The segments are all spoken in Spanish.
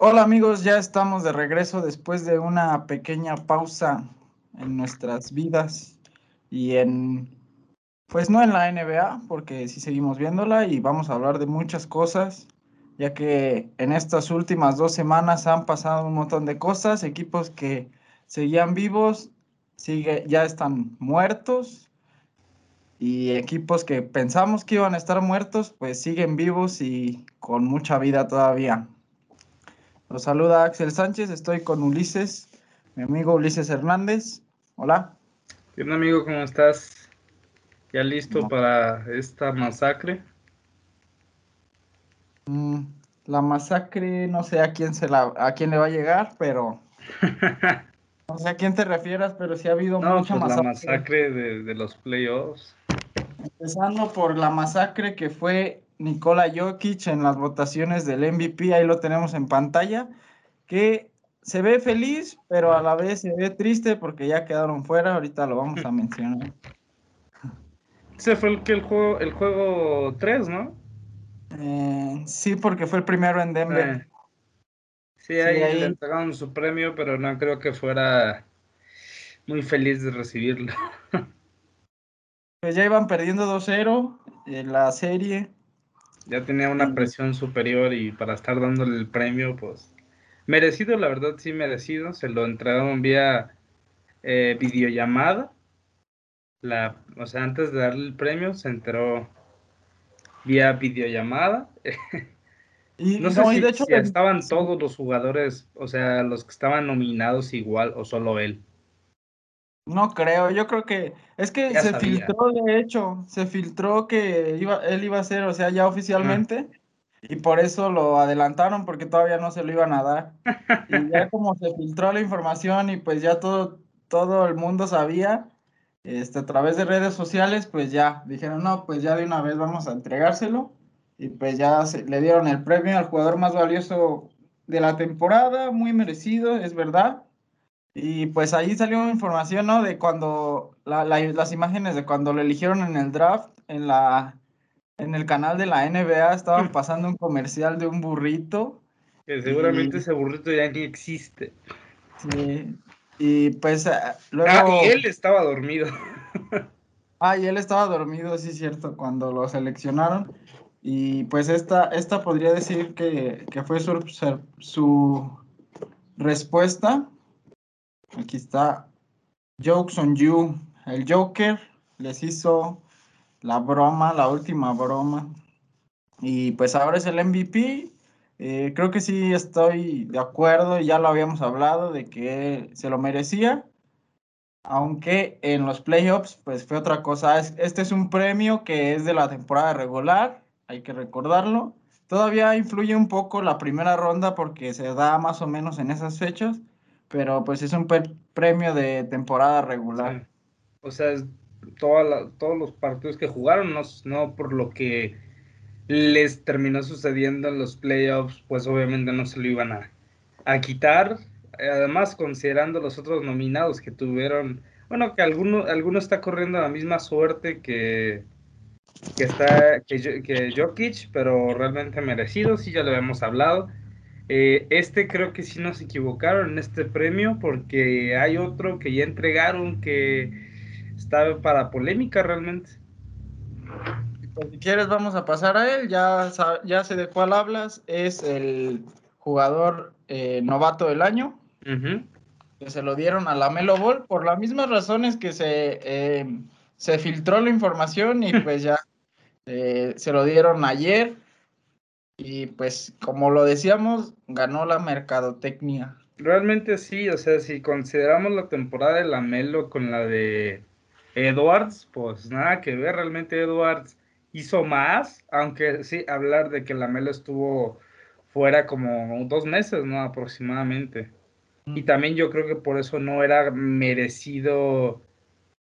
Hola amigos, ya estamos de regreso después de una pequeña pausa en nuestras vidas y en, pues no en la NBA, porque sí seguimos viéndola y vamos a hablar de muchas cosas, ya que en estas últimas dos semanas han pasado un montón de cosas, equipos que seguían vivos, sigue, ya están muertos y equipos que pensamos que iban a estar muertos, pues siguen vivos y con mucha vida todavía. Los saluda Axel Sánchez, estoy con Ulises, mi amigo Ulises Hernández. Hola. Bien, amigo, ¿cómo estás? ¿Ya listo para esta masacre? Mm, la masacre, no sé a quién se la, a quién le va a llegar, pero no sé a quién te refieras, pero sí ha habido mucha pues masacre. La masacre de, de los playoffs. Empezando por la masacre que fue Nikola Jokic en las votaciones del MVP, ahí lo tenemos en pantalla, que se ve feliz, pero a la vez se ve triste porque ya quedaron fuera, ahorita lo vamos a mencionar. Ese fue el que el juego, el juego 3, ¿no? Eh, sí, porque fue el primero en Denver. Eh, sí, ahí, sí, ahí le entregaron su premio, pero no creo que fuera muy feliz de recibirlo. pues ya iban perdiendo 2-0 en la serie ya tenía una presión superior y para estar dándole el premio, pues merecido, la verdad sí merecido, se lo entregaron vía eh, videollamada, la, o sea, antes de darle el premio se enteró vía videollamada. Y, no sé no, si, y de hecho, si estaban todos los jugadores, o sea, los que estaban nominados igual o solo él. No creo, yo creo que es que Ya se sabía. filtró, de hecho, se filtró que iba, él iba a ser, o sea, ya oficialmente, y por eso lo adelantaron, porque todavía no se lo iban a dar. Y ya como se filtró la información y pues ya todo, todo el mundo sabía, este, a través de redes sociales, pues ya dijeron, no, pues ya de una vez vamos a entregárselo, y pues ya se, le dieron el premio al jugador más valioso de la temporada, muy merecido, es verdad. Y pues ahí salió información, ¿no? De cuando la, la, las imágenes de cuando lo eligieron en el draft, en la en el canal de la NBA estaban pasando un comercial de un burrito. Que seguramente y, ese burrito ya ni existe. Sí, y pues luego. Ah, y él estaba dormido. Ah, y él estaba dormido, sí, cierto, cuando lo seleccionaron. Y pues esta, esta podría decir que, que fue su, su respuesta Aquí está Jokes on You. El Joker les hizo la broma, la última broma. Y pues ahora es el MVP. Eh, creo que sí estoy de acuerdo, ya lo habíamos hablado, de que se lo merecía. Aunque en los playoffs, pues fue otra cosa. Este es un premio que es de la temporada regular, hay que recordarlo. Todavía influye un poco la primera ronda porque se da más o menos en esas fechas pero pues es un premio de temporada regular. O sea, toda la, todos los partidos que jugaron, no, no, por lo que les terminó sucediendo en los playoffs, pues obviamente no se lo iban a, a quitar. Además, considerando los otros nominados que tuvieron, bueno, que alguno, alguno está corriendo la misma suerte que, que está que, que Jokic, pero realmente merecido, sí ya lo habíamos hablado. Eh, este creo que sí nos equivocaron en este premio porque hay otro que ya entregaron que está para polémica realmente. Pues, si quieres vamos a pasar a él, ya, ya sé de cuál hablas, es el jugador eh, novato del año, uh -huh. que se lo dieron a la Melo Ball por las mismas razones que se, eh, se filtró la información y pues ya eh, se lo dieron ayer. Y pues, como lo decíamos, ganó la mercadotecnia. Realmente sí, o sea, si consideramos la temporada de la Melo con la de Edwards, pues nada que ver, realmente Edwards hizo más, aunque sí, hablar de que la Melo estuvo fuera como dos meses, ¿no? Aproximadamente. Y también yo creo que por eso no era merecido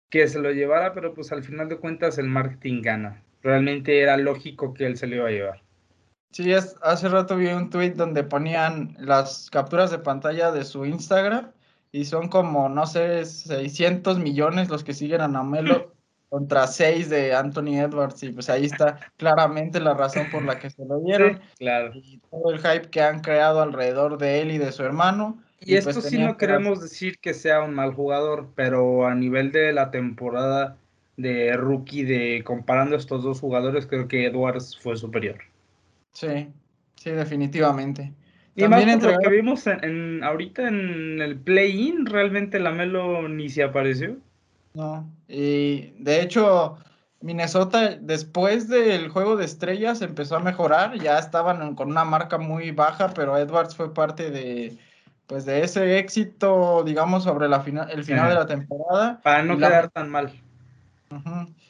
que se lo llevara, pero pues al final de cuentas el marketing gana. Realmente era lógico que él se lo iba a llevar. Sí, es, hace rato vi un tweet donde ponían las capturas de pantalla de su Instagram y son como, no sé, 600 millones los que siguen a Namelo contra 6 de Anthony Edwards y pues ahí está claramente la razón por la que se lo dieron. claro. Y todo el hype que han creado alrededor de él y de su hermano. Y, pues, esto sí no queremos decir que sea un mal jugador, pero a nivel de la temporada de rookie, de comparando estos dos jugadores, creo que Edwards fue superior. Sí, sí, definitivamente. Y También por lo que vimos en, ahorita en el play-in, realmente la Melo ni se apareció. No, y de hecho, Minnesota después del juego de estrellas empezó a mejorar, ya estaban con una marca muy baja, pero Edwards fue parte de pues de ese éxito, digamos, sobre la final, el final de la temporada. Para no quedar tan mal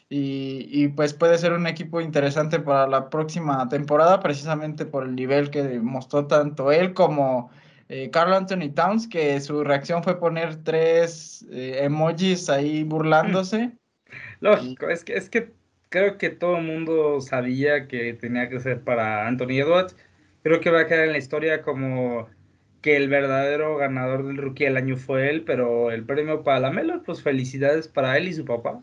y, pues puede ser un equipo interesante para la próxima temporada, precisamente por el nivel que mostró tanto él como eh, Carl Anthony Towns, que su reacción fue poner tres eh, emojis ahí burlándose. Lógico, es, que, es que creo que todo el mundo sabía que tenía que ser para Anthony Edwards. Creo que va a quedar en la historia como que el verdadero ganador del rookie del año fue él, pero el premio para la Melo, pues felicidades para él y su papá.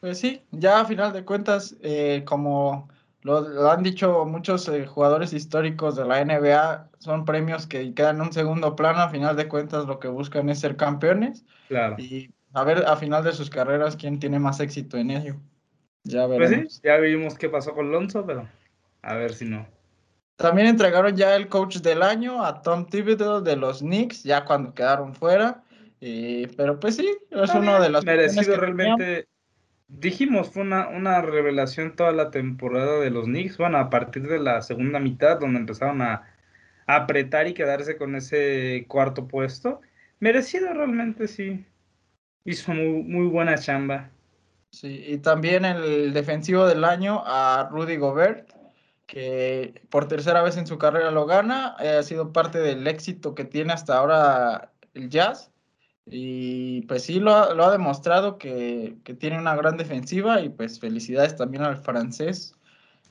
Pues sí, ya a final de cuentas, eh, como lo, han dicho muchos eh, jugadores históricos de la NBA, son premios que quedan en un segundo plano, a final de cuentas lo que buscan es ser campeones. Claro. Y a ver a final de sus carreras quién tiene más éxito en ello. Ya veremos. Pues sí, ya vimos qué pasó con Lonzo, pero a ver si no. También entregaron ya el coach del año a Tom Thibodeau de los Knicks, ya cuando quedaron fuera. pero pues sí, es uno de los merecido realmente dijimos, fue una, una, revelación toda la temporada de los Knicks. Bueno, a partir de la segunda mitad, donde empezaron a, apretar y quedarse con ese cuarto puesto. Merecido realmente, sí. Hizo muy, muy buena chamba. Sí, y también el defensivo del año a Rudy Gobert, que por tercera vez en su carrera lo gana. ha sido parte del éxito que tiene hasta ahora el Jazz. Y pues sí, lo ha, lo ha demostrado que, tiene una gran defensiva y pues felicidades también al francés.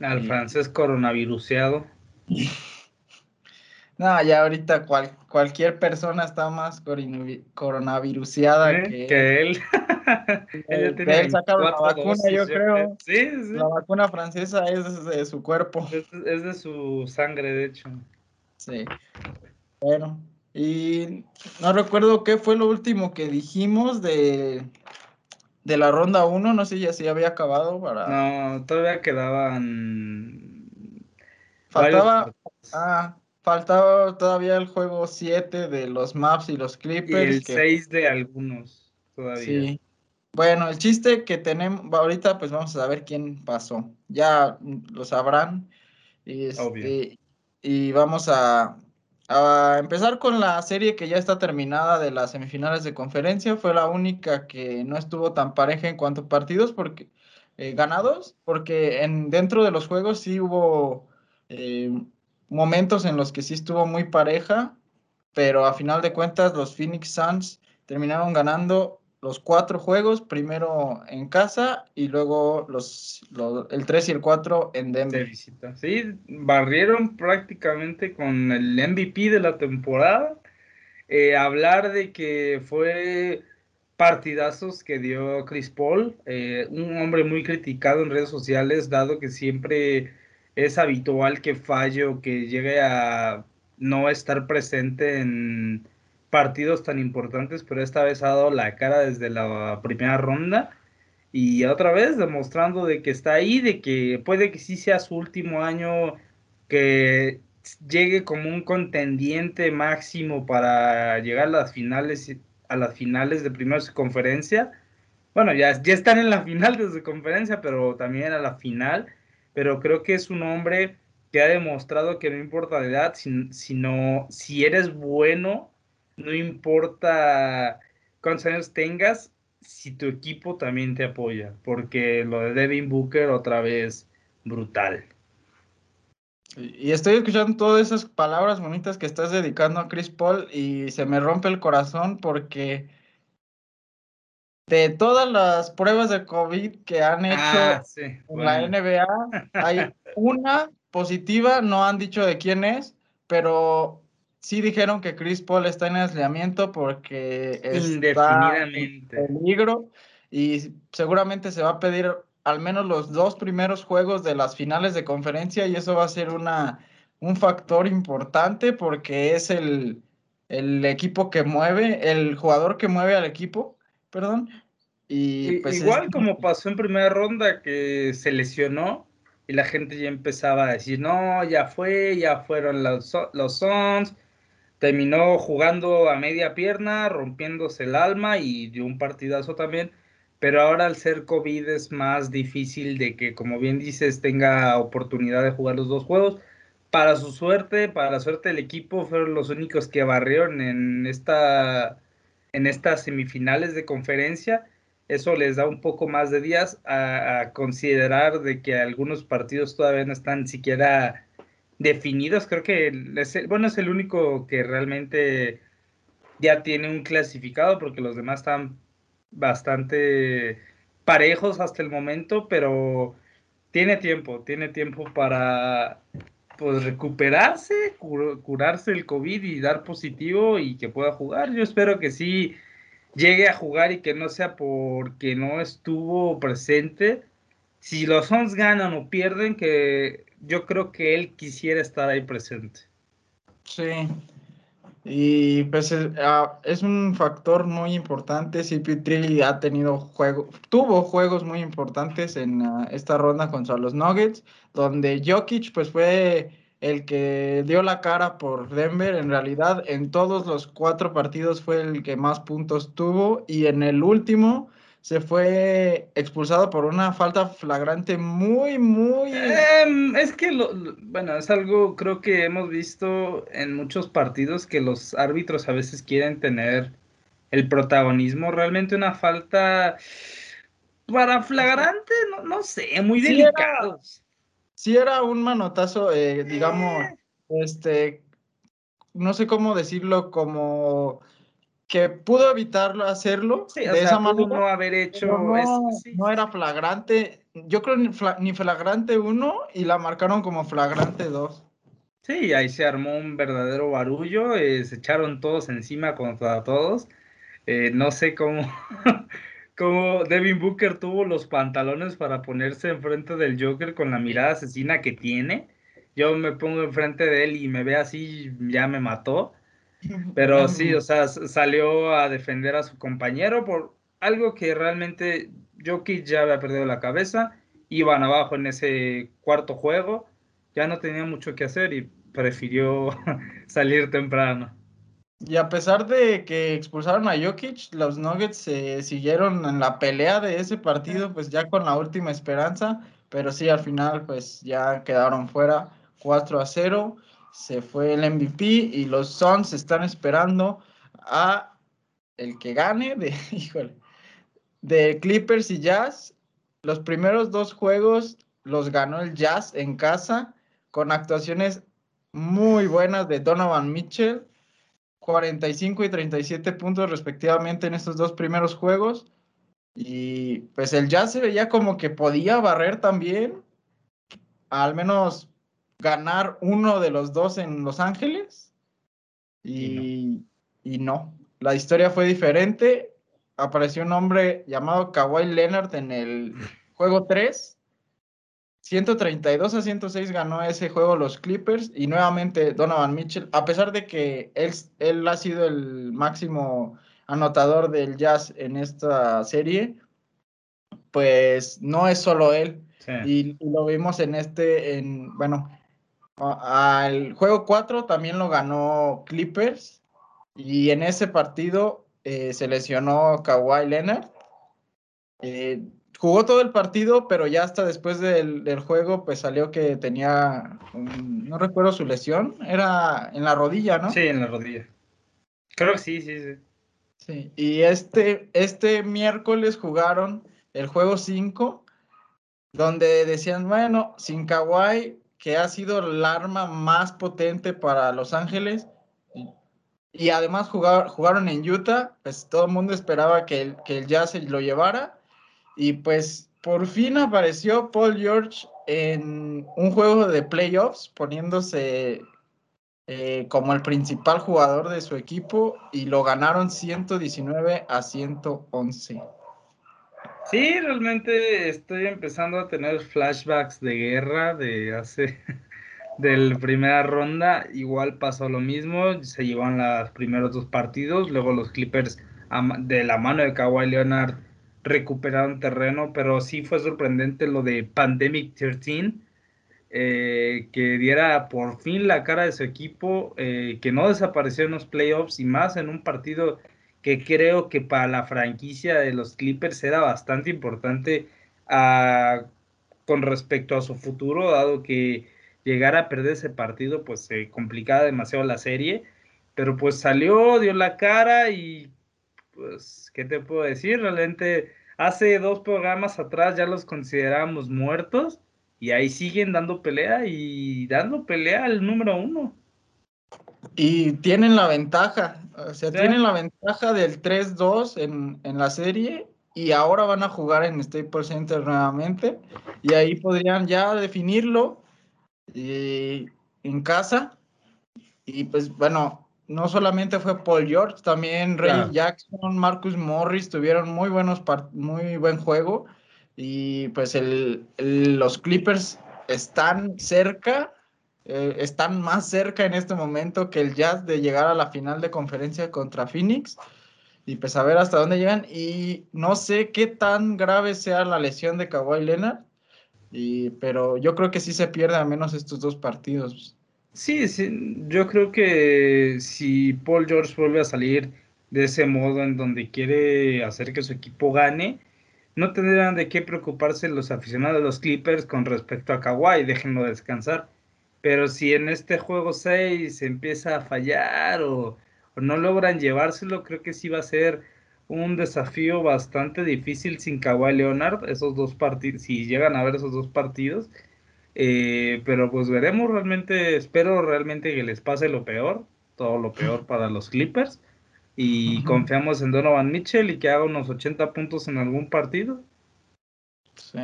Al francés coronaviruseado. no, ya ahorita cualquier persona está más coronaviruseada ¿Eh? que, él. él, él sacaron la vacuna, yo creo. Sí, sí. La vacuna francesa es de su cuerpo. es de su sangre, de hecho. Sí. Bueno, y no recuerdo qué fue lo último que dijimos de, de la ronda 1, no sé ya si había acabado para... No, todavía quedaban... Faltaba... Ah, faltaba todavía el juego 7 de los Maps y los Clippers. Y el 6 de algunos todavía. Sí. Bueno, el chiste que tenemos ahorita, pues vamos a ver quién pasó. Ya lo sabrán. Y, este, y vamos a, a empezar con la serie que ya está terminada de las semifinales de conferencia, fue la única que no estuvo tan pareja en cuanto a partidos porque, eh, ganados, porque en, dentro de los juegos sí hubo eh, momentos en los que sí estuvo muy pareja, pero a final de cuentas los Phoenix Suns terminaron ganando los cuatro juegos, primero en casa y luego los, el 3 y el 4 en Denver. visita. Sí, barrieron prácticamente con el MVP de la temporada. Eh, hablar de que fue partidazos que dio Chris Paul, eh, un hombre muy criticado en redes sociales, dado que siempre es habitual que falle o que llegue a no estar presente en partidos tan importantes, pero esta vez ha dado la cara desde la primera ronda y otra vez demostrando de que está ahí, de que puede que sí sea su último año, que llegue como un contendiente máximo para llegar a las finales a las finales de primera conferencia. Bueno, ya, ya están en la final de su conferencia, pero también a la final. Pero creo que es un hombre que ha demostrado que no importa la edad, sino si eres bueno no importa cuántos años tengas, si tu equipo también te apoya, porque lo de Devin Booker otra vez brutal. Y estoy escuchando todas esas palabras bonitas que estás dedicando a Chris Paul y se me rompe el corazón porque de todas las pruebas de COVID que han hecho ah, en la NBA, hay una positiva, no han dicho de quién es, pero sí dijeron que Chris Paul está en aislamiento porque está en peligro y seguramente se va a pedir al menos los dos primeros juegos de las finales de conferencia y eso va a ser una, un factor importante porque es el, el equipo que mueve, el jugador que mueve al equipo, perdón. Y pues Igual como pasó en primera ronda que se lesionó y la gente ya empezaba a decir, no, ya fue, ya fueron los, los Sons, terminó jugando a media pierna, rompiéndose el alma y dio un partidazo también, pero ahora al ser COVID es más difícil de que, como bien dices, tenga oportunidad de jugar los dos juegos. Para su suerte, para la suerte del equipo, fueron los únicos que barrieron en, esta, en estas semifinales de conferencia eso les da un poco más de días a, considerar de que algunos partidos todavía no están siquiera definidos. Creo que es bueno, es el único que realmente ya tiene un clasificado porque los demás están bastante parejos hasta el momento, pero tiene tiempo, tiene tiempo para pues recuperarse, curarse el COVID y dar positivo y que pueda jugar. Yo espero que sí llegue a jugar y que no sea porque no estuvo presente. Si los Suns ganan o pierden, que yo creo que él quisiera estar ahí presente. Sí. Y pues ah, es, un factor muy importante. CP3 ha tenido juegos, tuvo juegos muy importantes en ah, esta ronda contra los Nuggets, donde Jokic pues fue el que dio la cara por Denver, en realidad en todos los cuatro partidos fue el que más puntos tuvo y en el último se fue expulsado por una falta flagrante muy, muy... Em, es que, lo, bueno, es algo creo que hemos visto en muchos partidos que los árbitros a veces quieren tener el protagonismo. Realmente una falta para flagrante, no, no sé, muy delicado sí era un manotazo, eh, digamos, este, no sé cómo decirlo, como que pudo evitarlo hacerlo de esa manera. No haber hecho no, era flagrante, yo creo ni, ni flagrante uno y la marcaron como flagrante dos. Sí, ahí se armó un verdadero barullo, eh, se echaron todos encima contra todos. Eh, no sé cómo, como Devin Booker tuvo los pantalones para ponerse enfrente del Joker con la mirada asesina que tiene. Yo me pongo enfrente de él y me ve así, ya me mató. Pero sí, o sea, salió a defender a su compañero por algo que realmente Jokic ya había perdido la cabeza. Iban abajo en ese cuarto juego, ya no tenía mucho que hacer y prefirió salir temprano. Y a pesar de que expulsaron a Jokic, los Nuggets se siguieron en la pelea de ese partido, pues ya con la última esperanza, pero sí, al final, pues ya quedaron fuera 4 a 0, se fue el MVP y los Suns están esperando a el que gane de, híjole, de Clippers y Jazz. Los primeros dos juegos los ganó el Jazz en casa con actuaciones muy buenas de Donovan Mitchell 45 y 37 puntos respectivamente en estos dos primeros juegos. Y pues el Jazz se veía como que podía barrer también, al menos ganar uno de los dos en Los Ángeles. Y, no. la historia fue diferente. Apareció un hombre llamado Kawhi Leonard en el juego 3 132 a 106 ganó ese juego los Clippers y nuevamente Donovan Mitchell, a pesar de que él, él ha sido el máximo anotador del Jazz en esta serie, pues no es solo él. Y, lo vimos en este, en, bueno, al juego 4 también lo ganó Clippers y en ese partido eh, se lesionó Kawhi Leonard. Eh, jugó todo el partido, pero ya hasta después del, juego, pues salió que tenía, no recuerdo su lesión, era en la rodilla, ¿no? Sí, en la rodilla. Creo que sí, sí, sí. Sí, y este, este miércoles jugaron el juego 5, donde decían, bueno, sin Kawhi, que ha sido el arma más potente para Los Ángeles, y, además jugaron en Utah, pues todo el mundo esperaba que el, que el Jazz lo llevara, y pues por fin apareció Paul George en un juego de playoffs, poniéndose eh, como el principal jugador de su equipo y lo ganaron 119 a 111. Sí, realmente estoy empezando a tener flashbacks de guerra de hace del primera ronda. Igual pasó lo mismo, se llevan los primeros dos partidos, luego los Clippers de la mano de Kawhi Leonard recuperaron terreno, pero sí fue sorprendente lo de Pandemic 13, eh, que diera por fin la cara de su equipo, eh, que no desapareció en los playoffs y más en un partido que creo que para la franquicia de los Clippers era bastante importante ah, con respecto a su futuro, dado que llegar a perder ese partido pues se complicaba demasiado la serie, pero pues salió, dio la cara y pues, ¿qué te puedo decir? Realmente hace dos programas atrás ya los considerábamos muertos y ahí siguen dando pelea y dando pelea al número uno. Y tienen la ventaja, o sea, tienen la ventaja del 3-2 en, en, la serie y ahora van a jugar en Staples Center nuevamente. Y ahí podrían ya definirlo eh, en casa. Y pues bueno, no solamente fue Paul George, también Ray Jackson, Marcus Morris tuvieron muy buenos muy buen juego. Y pues el, los Clippers están cerca eh, están más cerca en este momento que el Jazz de llegar a la final de conferencia contra Phoenix. Y pues a ver hasta dónde llegan. Y no sé qué tan grave sea la lesión de Kawhi Leonard. Y, pero yo creo que sí se pierde al menos estos dos partidos. Sí, sí, yo creo que si Paul George vuelve a salir de ese modo en donde quiere hacer que su equipo gane, no tendrán de qué preocuparse los aficionados de los Clippers con respecto a Kawhi, déjenlo descansar. Pero si en este juego 6 empieza a fallar o, no logran llevárselo, creo que sí va a ser un desafío bastante difícil sin Kawhi Leonard, esos dos partidos, si llegan a ver esos dos partidos. Eh, pero pues veremos realmente, espero realmente que les pase lo peor, todo lo peor para los Clippers. Y confiamos en Donovan Mitchell y que haga unos 80 puntos en algún partido. Sí.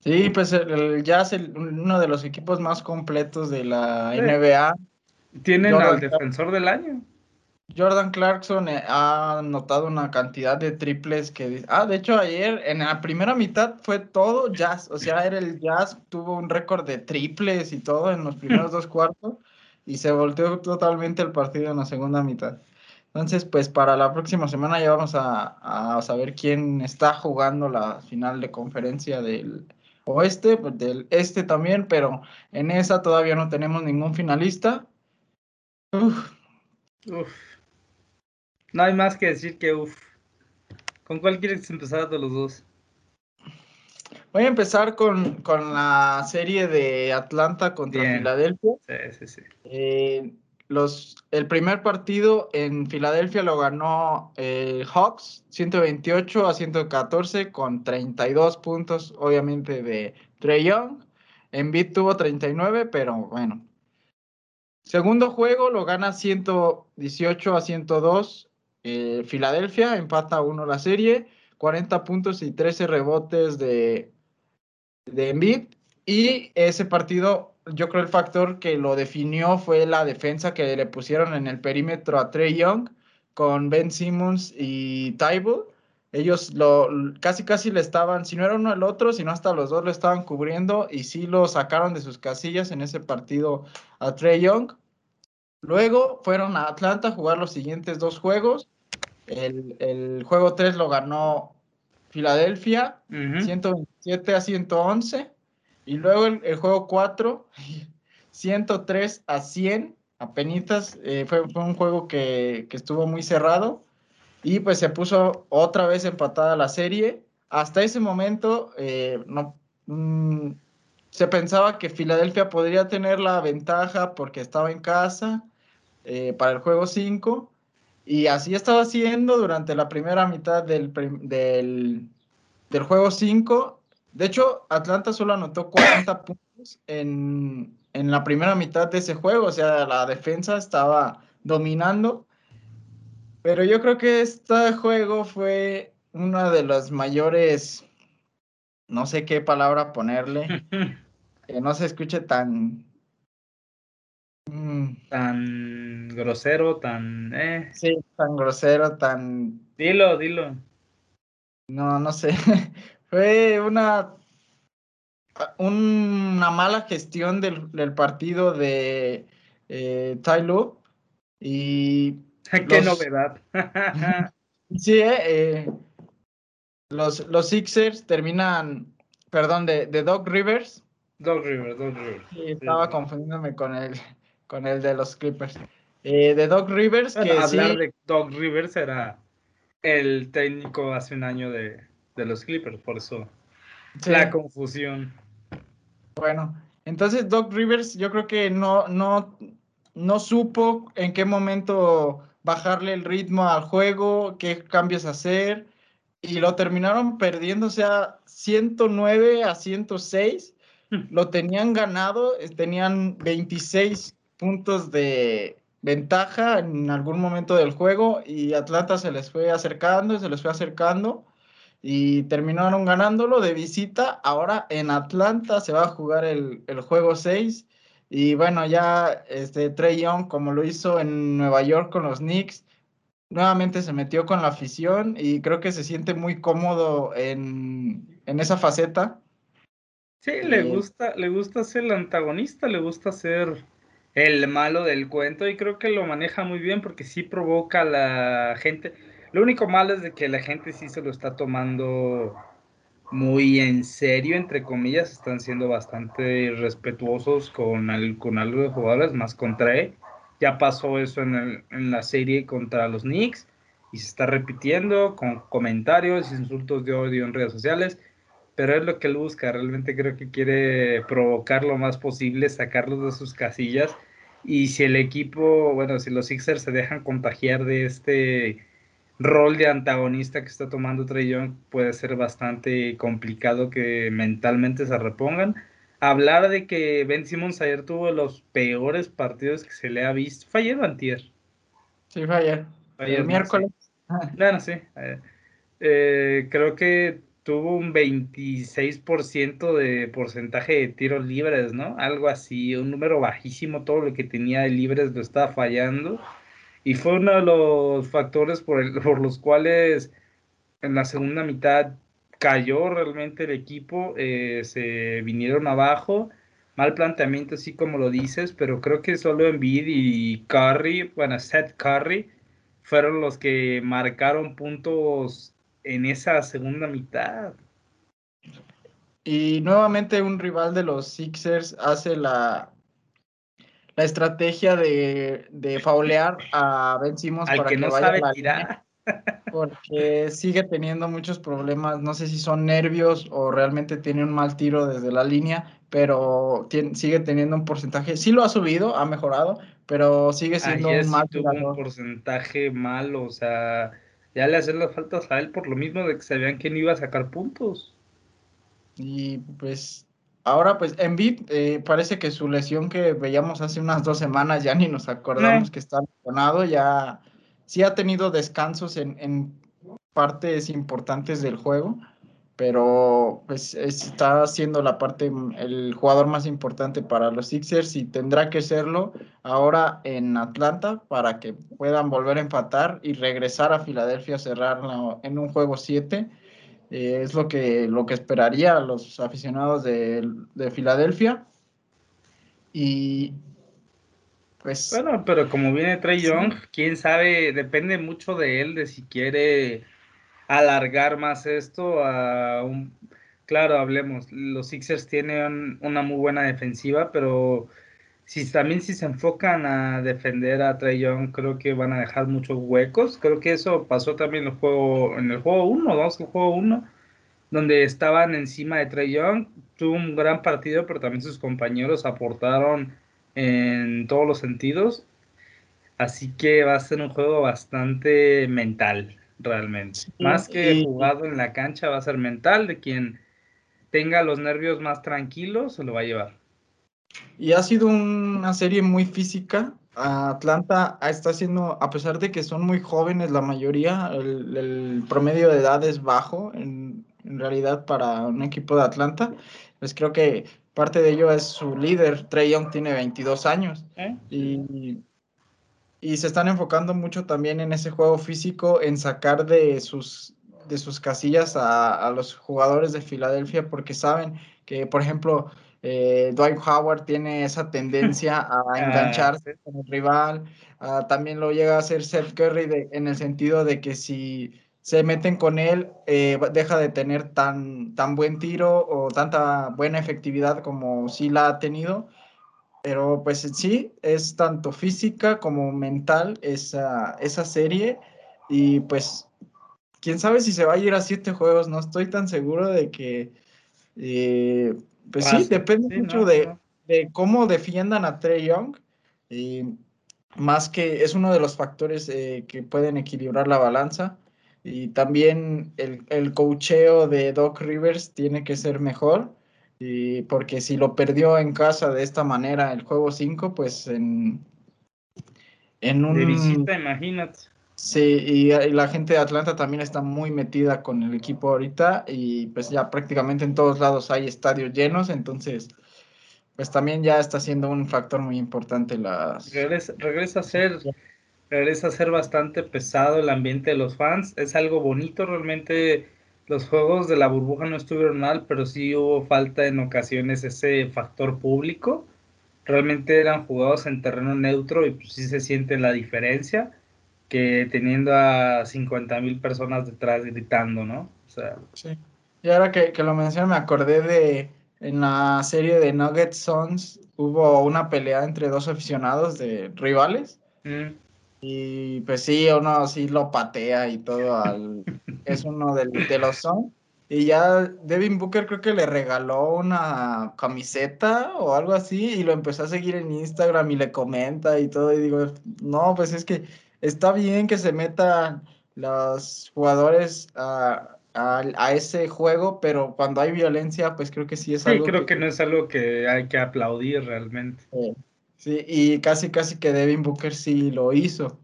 Sí, pues el, Jazz es uno de los equipos más completos de la NBA. Tienen al defensor del año. Jordan Clarkson eh, ha anotado una cantidad de triples que... Ah, de hecho ayer en la primera mitad fue todo Jazz, o sea, era el Jazz, tuvo un récord de triples y todo en los primeros dos cuartos y se volteó totalmente el partido en la segunda mitad. Entonces, pues para la próxima semana ya vamos a, a saber quién está jugando la final de conferencia del, oeste, pues, del este también, pero en esa todavía no tenemos ningún finalista. Uf. No hay más que decir que uf. ¿Con cuál quieres empezar de los dos? Voy a empezar con, la serie de Atlanta contra Filadelfia. Sí, sí, sí. Eh, el primer partido en Filadelfia lo ganó eh, Hawks 128 a 114 con 32 puntos, obviamente, de Trey Young. Embiid tuvo 39, pero bueno. Segundo juego lo gana 118 a 102 eh, Filadelfia, empata 1 la serie, 40 puntos y 13 rebotes de, de Embiid. Y ese partido yo creo el factor que lo definió fue la defensa que le pusieron en el perímetro a Trey Young con Ben Simmons y Tybull. Ellos lo casi casi le estaban, si no era uno el otro, sino hasta los dos lo estaban cubriendo y sí lo sacaron de sus casillas en ese partido a Trey Young. Luego fueron a Atlanta a jugar los siguientes dos juegos. El, juego 3 lo ganó Filadelfia, 127 a 111. Y luego el, juego 4, 103 a 100, apenas, eh, fue, fue, un juego que, que, estuvo muy cerrado. Y pues se puso otra vez empatada la serie. Hasta ese momento eh, no, mm, se pensaba que Filadelfia podría tener la ventaja porque estaba en casa eh, para el juego 5 y así estaba haciendo durante la primera mitad del, del, del juego 5 de hecho, Atlanta solo anotó 40 puntos en, la primera mitad de ese juego, o sea, la defensa estaba dominando. Pero yo creo que este juego fue una de las mayores, no sé qué palabra ponerle, que no se escuche tan... Mm, tan grosero, tan... Eh. Sí, tan grosero, tan... Dilo, dilo No, no sé. Fue una, una mala gestión del, partido de eh, Ty Y. ¡Qué novedad! sí, eh, eh, los, los Sixers terminan. Perdón, de, de Doc Rivers. Doc Rivers, Doc Rivers. Sí, estaba confundiéndome con el, con el de los Clippers. Eh, de Doc Rivers, que hablar de Doc Rivers era el técnico hace un año de, los Clippers, por eso la confusión. Bueno, entonces Doc Rivers yo creo que no, no, no supo en qué momento bajarle el ritmo al juego, qué cambios hacer, y lo terminaron perdiendo, o sea, 109 a 106, hmm. lo tenían ganado, tenían 26 puntos de, ventaja en algún momento del juego y Atlanta se les fue acercando, se les fue acercando y terminaron ganándolo de visita. Ahora en Atlanta se va a jugar el, juego 6 y bueno, ya este Trey Young, como lo hizo en Nueva York con los Knicks, nuevamente se metió con la afición y creo que se siente muy cómodo en, esa faceta. Sí, le gusta, le gusta ser el antagonista, le gusta ser el malo del cuento y creo que lo maneja muy bien porque sí provoca a la gente. Lo único malo es de que la gente sí se lo está tomando muy en serio, entre comillas, están siendo bastante respetuosos con, el, con de jugadores, más contra él. Ya pasó eso en, el, en la serie contra los Knicks y se está repitiendo con comentarios insultos de odio en redes sociales pero es lo que él busca. Realmente creo que quiere provocar lo más posible, sacarlos de sus casillas. Y si el equipo, bueno, si los Sixers se dejan contagiar de este rol de antagonista que está tomando Trey Young, puede ser bastante complicado que mentalmente se repongan. Hablar de que Ben Simmons ayer tuvo los peores partidos que se le ha visto. ¿Fue ayer o antier? Sí, fue ayer. el miércoles. Bueno, sí. Eh, eh, creo que tuvo un 26% de porcentaje de tiros libres, ¿no? Algo así, un número bajísimo, todo lo que tenía de libres lo estaba fallando. Y fue uno de los factores por, el, por los cuales en la segunda mitad cayó realmente el equipo, eh, se vinieron abajo. Mal planteamiento, así como lo dices, pero creo que solo Embiid y Curry, bueno, Seth Curry, fueron los que marcaron puntos en esa segunda mitad. Y nuevamente un rival de los Sixers hace la, la estrategia de, de faulear a Ben Simmons para que, no sabe tirar. porque sigue teniendo muchos problemas. No sé si son nervios o realmente tiene un mal tiro desde la línea, pero sigue teniendo un porcentaje. Sí lo ha subido, ha mejorado, pero sigue siendo un mal un porcentaje malo, o sea ya le hacen las faltas a él por lo mismo de que sabían que no iba a sacar puntos. Y pues ahora pues Embiid eh, parece que su lesión que veíamos hace unas dos semanas ya ni nos acordamos eh. que está lesionado, ya sí ha tenido descansos en, en partes importantes del juego pero pues está siendo la parte, el jugador más importante para los Sixers y tendrá que serlo ahora en Atlanta para que puedan volver a empatar y regresar a Filadelfia a cerrar en un juego 7. Eh, es lo que, lo que esperaría los aficionados de, de Filadelfia. Y pues... Bueno, pero como viene Trey Young, quién sabe, depende mucho de él, de si quiere alargar más esto a un... Claro, hablemos, los Sixers tienen una muy buena defensiva, pero si también si se enfocan a defender a Trey Young, creo que van a dejar muchos huecos. Creo que eso pasó también en el juego, en el juego 1, vamos el juego 1, donde estaban encima de Trey Young. Tuvo un gran partido, pero también sus compañeros aportaron en todos los sentidos. Así que va a ser un juego bastante mental realmente. Más que jugado en la cancha va a ser mental, de quien tenga los nervios más tranquilos se lo va a llevar. Y ha sido una serie muy física. Atlanta está haciendo, a pesar de que son muy jóvenes la mayoría, el, promedio de edad es bajo en, realidad para un equipo de Atlanta. Pues creo que parte de ello es su líder, Trey Young tiene 22 años. ¿Eh? Y y se están enfocando mucho también en ese juego físico, en sacar de sus, de sus casillas a, a, los jugadores de Filadelfia porque saben que, por ejemplo, eh, Dwight Howard tiene esa tendencia a ah, engancharse con el rival. Uh, también lo llega a hacer Seth Curry de, en el sentido de que si se meten con él, eh, deja de tener tan, tan buen tiro o tanta buena efectividad como sí la ha tenido. Pero pues sí, es tanto física como mental esa, esa serie. Y pues, quién sabe si se va a ir a siete juegos. No estoy tan seguro de que... Eh, pues sí, depende mucho de, de, cómo defiendan a Trey Young. Y más que es uno de los factores eh, que pueden equilibrar la balanza. Y también el, el cocheo de Doc Rivers tiene que ser mejor. Y porque si lo perdió en casa de esta manera el juego 5, pues en, en un... De visita, imagínate. Sí, y, y, la gente de Atlanta también está muy metida con el equipo ahorita y pues ya prácticamente en todos lados hay estadios llenos, entonces pues también ya está siendo un factor muy importante las... Regresa, regresa a ser regresa a ser bastante pesado el ambiente de los fans, es algo bonito realmente los juegos de la burbuja no estuvieron mal, pero sí hubo falta en ocasiones ese factor público. Realmente eran jugados en terreno neutro y pues sí se siente la diferencia que teniendo a 50 mil personas detrás gritando, ¿no? O sea, sí. Y ahora que, que lo mencioné, me acordé de en la serie de Nuggets Sons hubo una pelea entre dos aficionados de rivales. Mm. Y pues sí, uno sí lo patea y todo. Al, es uno de, de los son. Y ya Devin Booker creo que le regaló una camiseta o algo así y lo empezó a seguir en Instagram y le comenta y todo. Y digo, no, pues es que está bien que se metan los jugadores a, a, ese juego, pero cuando hay violencia, pues creo que sí es algo. Sí, creo que, no es algo que hay que aplaudir realmente. Sí, y casi, casi que Devin Booker sí lo hizo.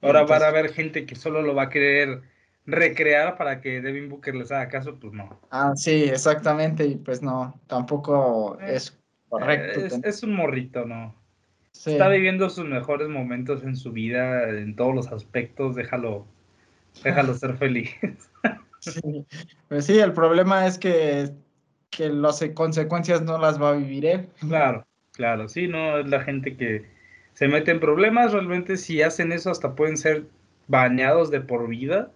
Ahora va a haber gente que solo lo va a querer recrear para que Devin Booker les haga caso, pues no. Ah, sí, exactamente, y pues no, tampoco eh, es correcto. Es, es, un morrito, ¿no? Está viviendo sus mejores momentos en su vida, en todos los aspectos, déjalo, déjalo ser feliz. sí, pues sí, el problema es que, que las consecuencias no las va a vivir él. Claro. Claro, sí, no, es la gente que se mete en problemas, realmente si hacen eso hasta pueden ser bañados de por vida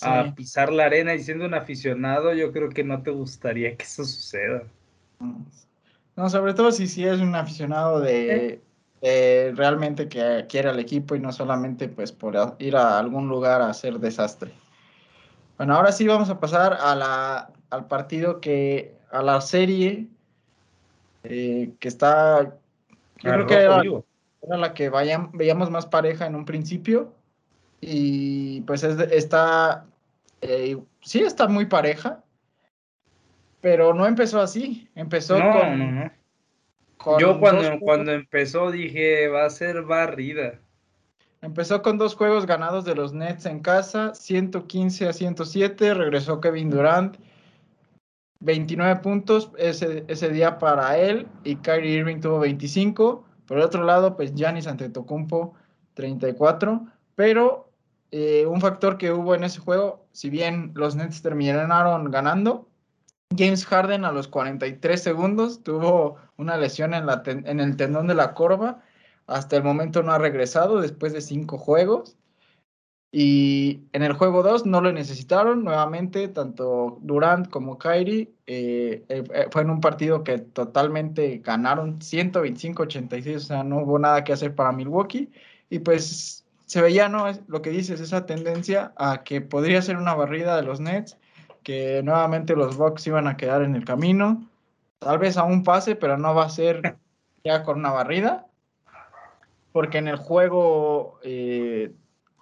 a pisar la arena y siendo un aficionado, yo creo que no te gustaría que eso suceda. No, sobre todo si sí es un aficionado de, realmente que quiere al equipo y no solamente pues por ir a algún lugar a hacer desastre. Bueno, ahora sí vamos a pasar a la, al partido que, a la serie eh, que está, creo que era, la que vayan, veíamos más pareja en un principio y pues está, eh, sí está muy pareja, pero no empezó así, empezó con, Yo cuando, cuando empezó dije, va a ser barrida. Empezó con dos juegos ganados de los Nets en casa, 115 a 107, regresó Kevin Durant 29 puntos ese, ese día para él y Kyrie Irving tuvo 25. Por el otro lado, pues Giannis Antetokounmpo 34. Pero eh, un factor que hubo en ese juego, si bien los Nets terminaron ganando, James Harden a los 43 segundos tuvo una lesión en, el tendón de la corva. Hasta el momento no ha regresado después de cinco juegos. Y en el juego 2 no lo necesitaron nuevamente, tanto Durant como Kyrie. Eh, eh, eh, fue en un partido que totalmente ganaron 125-86, o sea, no hubo nada que hacer para Milwaukee. Y pues se veía, ¿no? Lo que dices, esa tendencia a que podría ser una barrida de los Nets, que nuevamente los Bucks iban a quedar en el camino. Tal vez a un pase, pero no va a ser ya con una barrida. Porque en el juego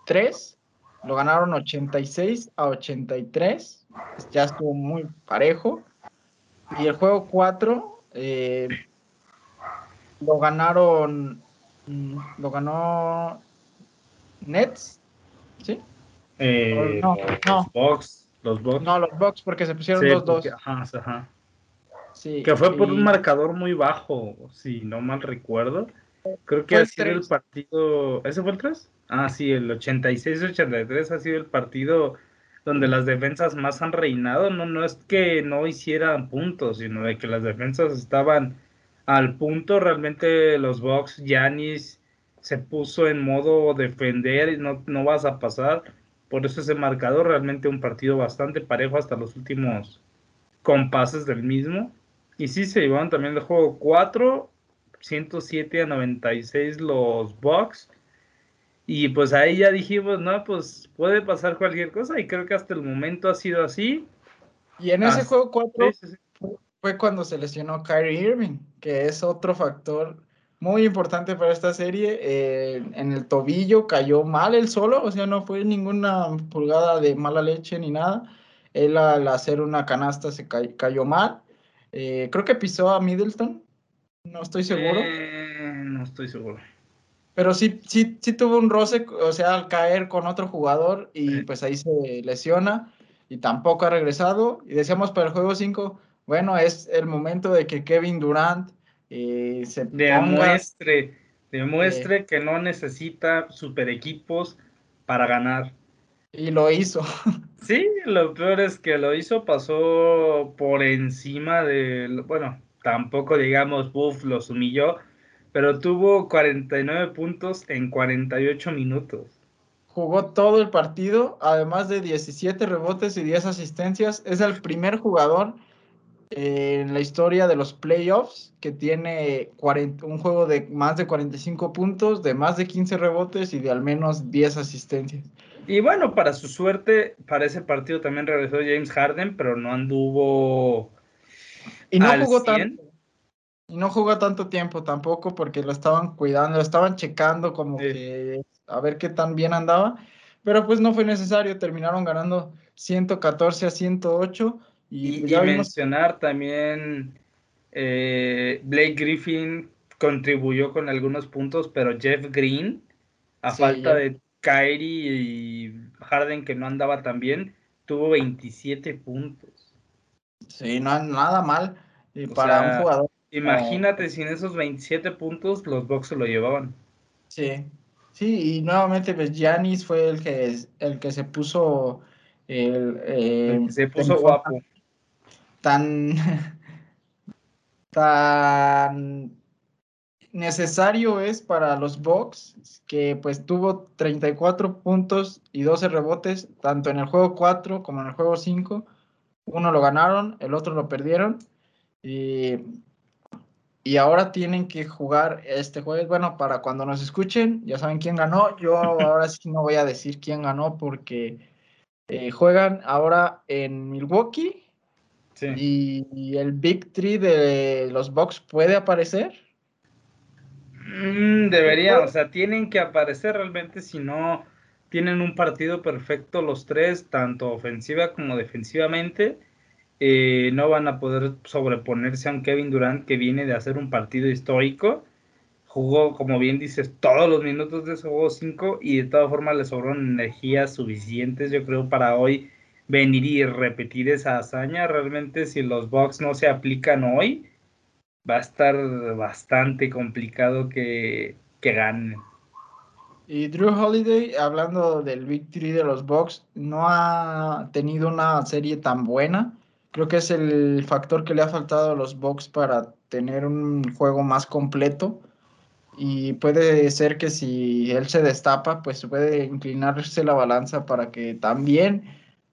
3 lo ganaron 86 a 83. Ya estuvo muy parejo. Y el juego 4 eh, lo ganaron. Mm, lo ganó Nets. ¿Sí? Eh, no, no. Los Bucks. No, los Bucks porque se pusieron 2-2. Ajá, ajá. Sí, que fue por un marcador muy bajo, si no mal recuerdo. Creo que ha sido el partido. ¿Ese fue el 3? Ah, sí, el 86-83 ha sido el partido donde las defensas más han reinado, no, no es que no hicieran puntos, sino de que las defensas estaban al punto, realmente los Bucks, Yanis se puso en modo defender y no, no vas a pasar, por eso ese marcador realmente un partido bastante parejo hasta los últimos compases del mismo, y sí se llevaron también de juego 4, 107 a 96 los Bucks, y pues ahí ya dijimos, no, pues puede pasar cualquier cosa y creo que hasta el momento ha sido así. Y en ese juego 4 fue cuando se lesionó Kyrie Irving, que es otro factor muy importante para esta serie. Eh, en el tobillo cayó mal él solo, o sea, no fue ninguna pulgada de mala leche ni nada. Él al hacer una canasta se cayó mal. Eh, creo que pisó a Middleton, no estoy seguro. Eh, no estoy seguro. Pero sí, sí, sí tuvo un roce, o sea, al caer con otro jugador y pues ahí se lesiona y tampoco ha regresado. Y decíamos para el juego 5, bueno, es el momento de que Kevin Durant eh, se demuestre, demuestre eh, que no necesita super equipos para ganar. Y lo hizo. Sí, lo peor es que lo hizo, pasó por encima de, bueno, tampoco digamos, buff, los humilló, pero tuvo 49 puntos en 48 minutos. Jugó todo el partido, además de 17 rebotes y 10 asistencias. Es el primer jugador en la historia de los playoffs que tiene un juego de más de 45 puntos, de más de 15 rebotes y de al menos 10 asistencias. Y bueno, para su suerte, para ese partido también regresó James Harden, pero no anduvo. Y no jugó tanto. Y no jugó tanto tiempo tampoco porque lo estaban cuidando, lo estaban checando como que a ver qué tan bien andaba, pero pues no fue necesario, terminaron ganando 114 a 108. Y, pues, mencionar también eh, Blake Griffin contribuyó con algunos puntos, pero Jeff Green, a falta de Kyrie y Harden que no andaba tan bien, tuvo 27 puntos. Sí, no, nada mal. Y para un jugador Imagínate si en esos 27 puntos los Bucks se lo llevaban. Sí, sí, y nuevamente pues Giannis fue el que, el que se puso el, eh, se puso guapo. Tan, tan necesario es para los Bucks que pues tuvo 34 puntos y 12 rebotes tanto en el juego 4 como en el juego 5. Uno lo ganaron, el otro lo perdieron. Y y ahora tienen que jugar este jueves. Bueno, para cuando nos escuchen, ya saben quién ganó. Yo ahora sí no voy a decir quién ganó porque eh, juegan ahora en Milwaukee. Y, el Big Tree de los Bucks puede aparecer. Mm, debería, o sea, tienen que aparecer realmente si no tienen un partido perfecto los tres, tanto ofensiva como defensivamente eh, no van a poder sobreponerse a un Kevin Durant que viene de hacer un partido histórico. Jugó, como bien dices, todos los minutos de ese juego 5 y de todas formas le sobraron energías suficientes, yo creo, para hoy venir y repetir esa hazaña. Realmente, si los Bucks no se aplican hoy, va a estar bastante complicado que, que ganen. Y Drew Holiday, hablando del victory de los Bucks, no ha tenido una serie tan buena. Creo que es el factor que le ha faltado a los Bucks para tener un juego más completo. Y puede ser que si él se destapa, pues puede inclinarse la balanza para que también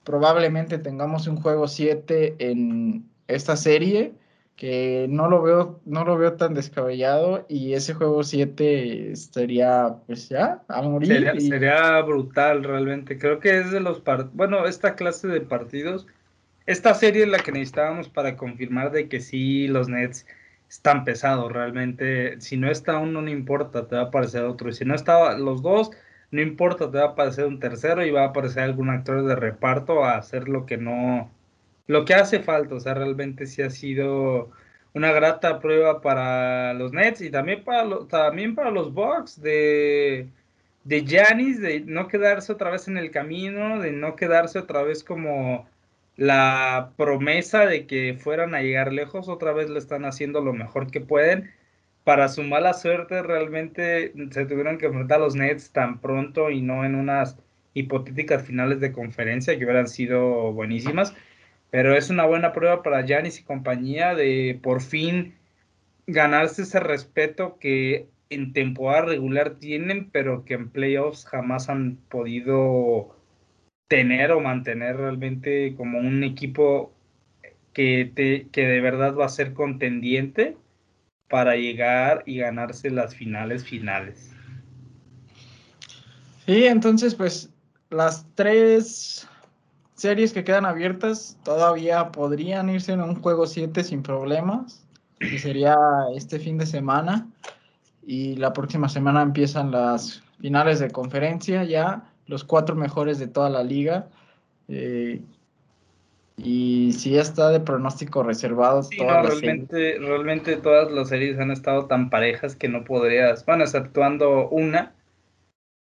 probablemente tengamos un juego 7 en esta serie, que no lo veo, no lo veo tan descabellado, y ese juego 7 estaría pues ya a morir. Sería, sería brutal realmente. Creo que es de los partidos, bueno, esta clase de partidos esta serie es la que necesitábamos para confirmar de que sí, los Nets están pesados realmente. Si no está uno, no importa, te va a aparecer otro. Y si no está los dos, no importa, te va a aparecer un tercero y va a aparecer algún actor de reparto a hacer lo que no, lo que hace falta. O sea, realmente sí ha sido una grata prueba para los Nets y también para, los, también para los Bucks de de de no quedarse otra vez en el camino, de no quedarse otra vez como la promesa de que fueran a llegar lejos, otra vez lo están haciendo lo mejor que pueden. Para su mala suerte, realmente se tuvieron que enfrentar a los Nets tan pronto y no en unas hipotéticas finales de conferencia que hubieran sido buenísimas. Pero es una buena prueba para Janis y compañía de por fin ganarse ese respeto que en temporada regular tienen, pero que en playoffs jamás han podido tener o mantener realmente como un equipo que de verdad va a ser contendiente para llegar y ganarse las finales finales. Sí, entonces pues las tres series que quedan abiertas todavía podrían irse en un juego 7 sin problemas. Y sería este fin de semana. Y la próxima semana empiezan las finales de conferencia ya, los cuatro mejores de toda la liga. Eh, y si está de pronóstico reservado. Sí, realmente, realmente todas las series han estado tan parejas que no podrías, bueno, exceptuando una,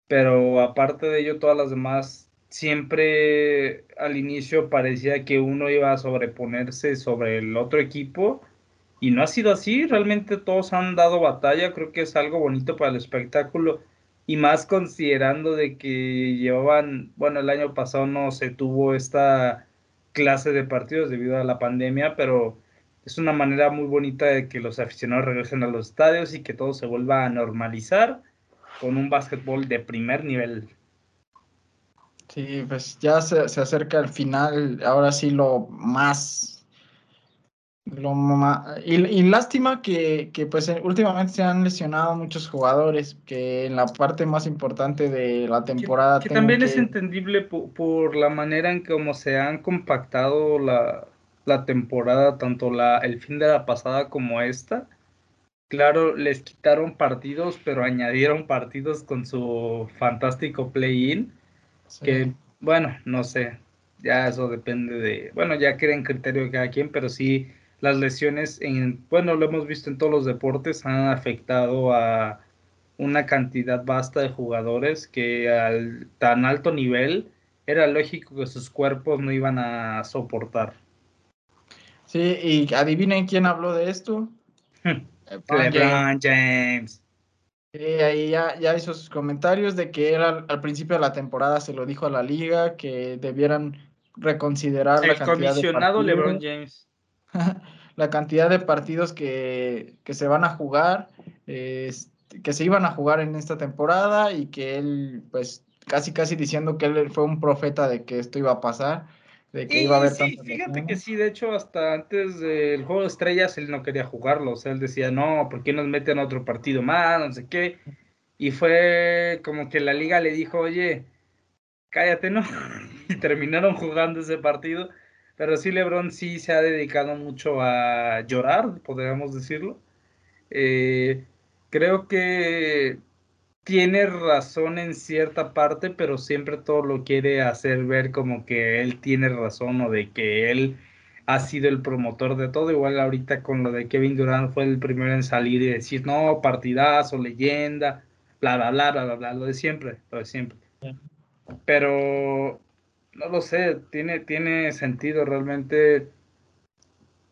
pero aparte de ello, todas las demás siempre al inicio parecía que uno iba a sobreponerse sobre el otro equipo y no ha sido así, realmente todos han dado batalla, creo que es algo bonito para el espectáculo y más considerando de que llevaban, bueno, el año pasado no se tuvo esta clase de partidos debido a la pandemia, pero es una manera muy bonita de que los aficionados regresen a los estadios y que todo se vuelva a normalizar con un básquetbol de primer nivel. Sí, pues ya se, se acerca el final, ahora sí lo más lo y, y, lástima que, que, pues eh, últimamente se han lesionado muchos jugadores que en la parte más importante de la temporada. Que, también es entendible por, por, la manera en cómo se han compactado la, la, temporada, tanto la, el fin de la pasada como esta. Claro, les quitaron partidos, pero añadieron partidos con su fantástico play-in que, bueno, no sé, ya eso depende de, bueno, ya queda en criterio de cada quien, pero sí las lesiones, en, bueno, lo hemos visto en todos los deportes, han afectado a una cantidad vasta de jugadores que al tan alto nivel era lógico que sus cuerpos no iban a soportar. Sí, y adivinen quién habló de esto. LeBron James. Sí, ahí ya, ya hizo sus comentarios de que al principio de la temporada se lo dijo a la liga que debieran reconsiderar la cantidad de partidos, LeBron James. la cantidad de partidos que, se van a jugar, que se iban a jugar en esta temporada y que él, pues, casi casi diciendo que él fue un profeta de que esto iba a pasar. De que iba a haber sí, fíjate que sí, de hecho, hasta antes del juego de estrellas él no quería jugarlo, o sea, él decía, no, ¿por qué nos meten a otro partido más? No sé qué. Y fue como que la liga le dijo, oye, cállate, ¿no? y terminaron jugando ese partido. Pero sí, LeBron sí se ha dedicado mucho a llorar, podríamos decirlo. Eh, creo que tiene razón en cierta parte, pero siempre todo lo quiere hacer ver como que él tiene razón o de que él ha sido el promotor de todo. Igual ahorita con lo de Kevin Durant fue el primero en salir y decir, no, partidazo, leyenda, bla, bla, bla, bla, bla, lo de siempre, lo de siempre. Pero, no lo sé, tiene, tiene sentido realmente.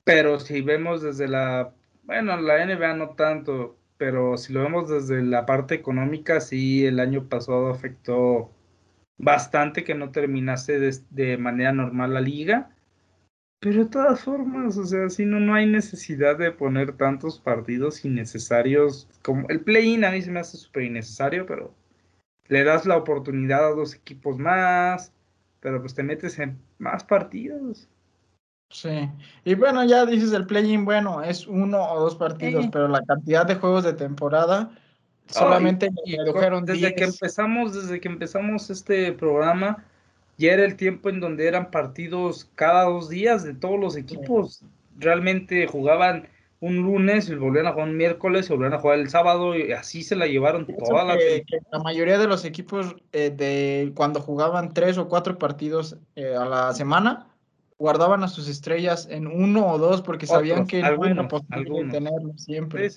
Pero si vemos desde la, bueno, la NBA no tanto, pero si lo vemos desde la parte económica, sí, el año pasado afectó bastante que no terminase de, manera normal la liga. Pero de todas formas, o sea, si no, no hay necesidad de poner tantos partidos innecesarios. Como el play-in a mí se me hace súper innecesario, pero le das la oportunidad a dos equipos más, pero pues te metes en más partidos. Sí, y bueno, ya dices el play-in, bueno, es uno o dos partidos, pero la cantidad de juegos de temporada solamente redujeron desde que empezamos, desde que empezamos este programa, ya era el tiempo en donde eran partidos cada dos días de todos los equipos. Realmente jugaban un lunes y volvían a jugar un miércoles y volvían a jugar el sábado y así se la llevaron toda la La mayoría de los equipos eh, de cuando jugaban tres o cuatro partidos eh, a la semana guardaban a sus estrellas en uno o dos porque sabían que no era posible tenerlo siempre.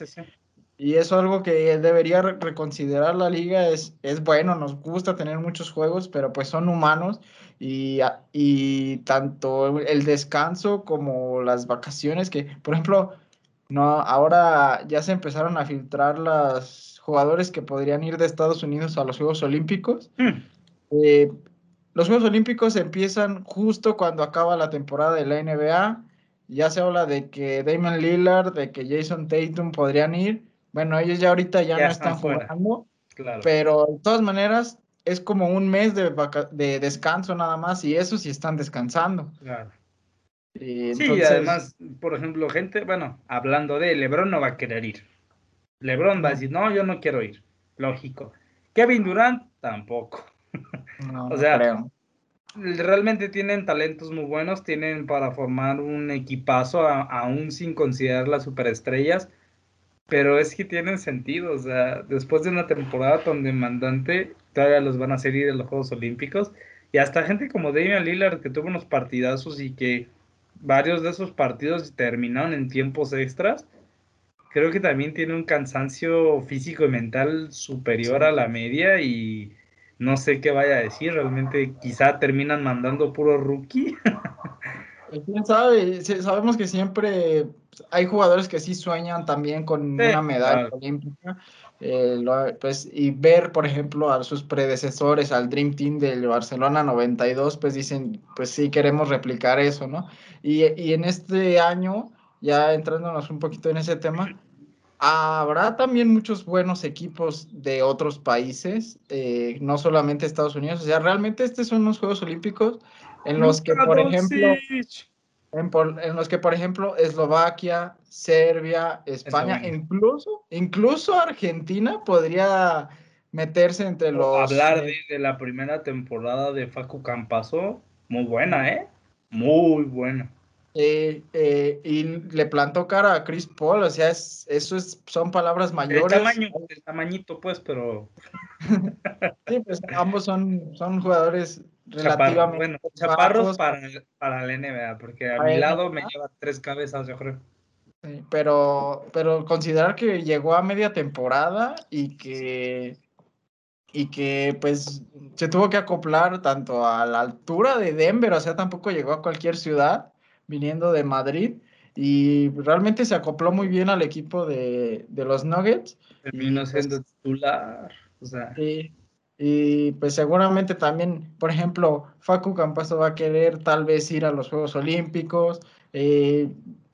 Y eso es algo que debería reconsiderar la liga. Es, es bueno, nos gusta tener muchos juegos, pero pues son humanos y, y tanto el descanso como las vacaciones, que por ejemplo, no, ahora ya se empezaron a filtrar los jugadores que podrían ir de Estados Unidos a los Juegos Olímpicos. Hmm Eh, los Juegos Olímpicos empiezan justo cuando acaba la temporada de la NBA. Ya se habla de que Damon Lillard, de que Jason Tatum podrían ir. Bueno, ellos ya ahorita ya, no están, jugando. Pero de todas maneras, es como un mes de, de, descanso nada más, y eso sí están descansando. Claro. Sí, además, por ejemplo, gente, bueno, hablando de LeBron no va a querer ir. LeBron va a decir, no, yo no quiero ir. Lógico. Kevin Durant tampoco. o sea, realmente tienen talentos muy buenos, tienen para formar un equipazo, aún sin considerar las superestrellas, pero es que tienen sentido, o sea, después de una temporada tan demandante, todavía los van a seguir en los Juegos Olímpicos, y hasta gente como Damian Lillard, que tuvo unos partidazos y que varios de esos partidos terminaron en tiempos extras, creo que también tiene un cansancio físico y mental superior a la media y no sé qué vaya a decir, realmente quizá terminan mandando puro rookie. Pues, quién sabe, sabemos que siempre hay jugadores que sí sueñan también con una medalla olímpica. Eh, pues, y ver, por ejemplo, a sus predecesores, al Dream Team del Barcelona 92, pues dicen, pues sí, queremos replicar eso, ¿no? Y, y en este año, ya entrándonos un poquito en ese tema, Habrá también muchos buenos equipos de otros países, eh, no solamente Estados Unidos. O sea, realmente estos son los Juegos Olímpicos en los que, por ejemplo, en, los que, por ejemplo, Eslovaquia, Serbia, España, incluso, incluso Argentina podría meterse entre los. Hablar de, la primera temporada de Facu Campaso, muy buena, ¿eh? Muy buena. Eh, eh, y le plantó cara a Chris Paul, o sea, es, eso es, son palabras mayores. El tamaño, el tamañito, pues, pero. sí, pues ambos son, son jugadores relativamente. bueno, chaparros para, para la NBA, porque a, mi lado me lleva tres cabezas, yo creo. Sí, pero, pero considerar que llegó a media temporada y que y que pues se tuvo que acoplar tanto a la altura de Denver, o sea, tampoco llegó a cualquier ciudad, viniendo de Madrid y realmente se acopló muy bien al equipo de, los Nuggets. Terminó pues siendo titular. O sea. Y pues seguramente también, por ejemplo, Facu Campaso va a querer tal vez ir a los Juegos Olímpicos. Eh,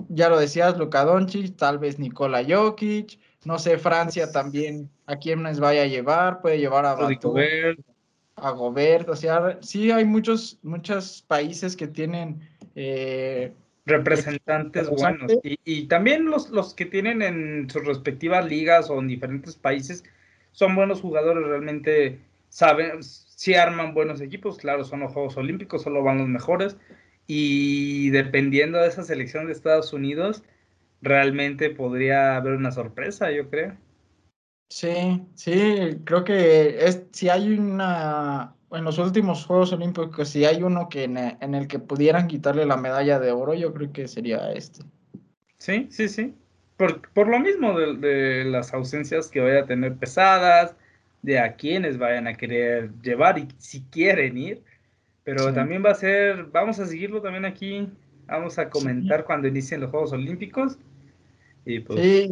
ya lo decías, Luka Doncic, tal vez Nikola Jokic. No sé, Francia también a quién les vaya a llevar. Puede llevar a Gobert. a Gobert. O sea, sí hay muchos, muchos países que tienen eh, representantes buenos. Y, también los, los que tienen en sus respectivas ligas o en diferentes países son buenos jugadores, realmente saben, si arman buenos equipos, claro, son los Juegos Olímpicos, solo van los mejores. Y dependiendo de esa selección de Estados Unidos, realmente podría haber una sorpresa, yo creo. Sí, sí, creo que es, si hay una, en los últimos Juegos Olímpicos, si hay uno que en, el que pudieran quitarle la medalla de oro, yo creo que sería este. Sí, sí, sí. Por, por lo mismo de, las ausencias que vaya a tener pesadas, de a quienes vayan a querer llevar y si quieren ir. Pero también va a ser, vamos a seguirlo también aquí, vamos a comentar cuando inicien los Juegos Olímpicos. Y pues... Sí,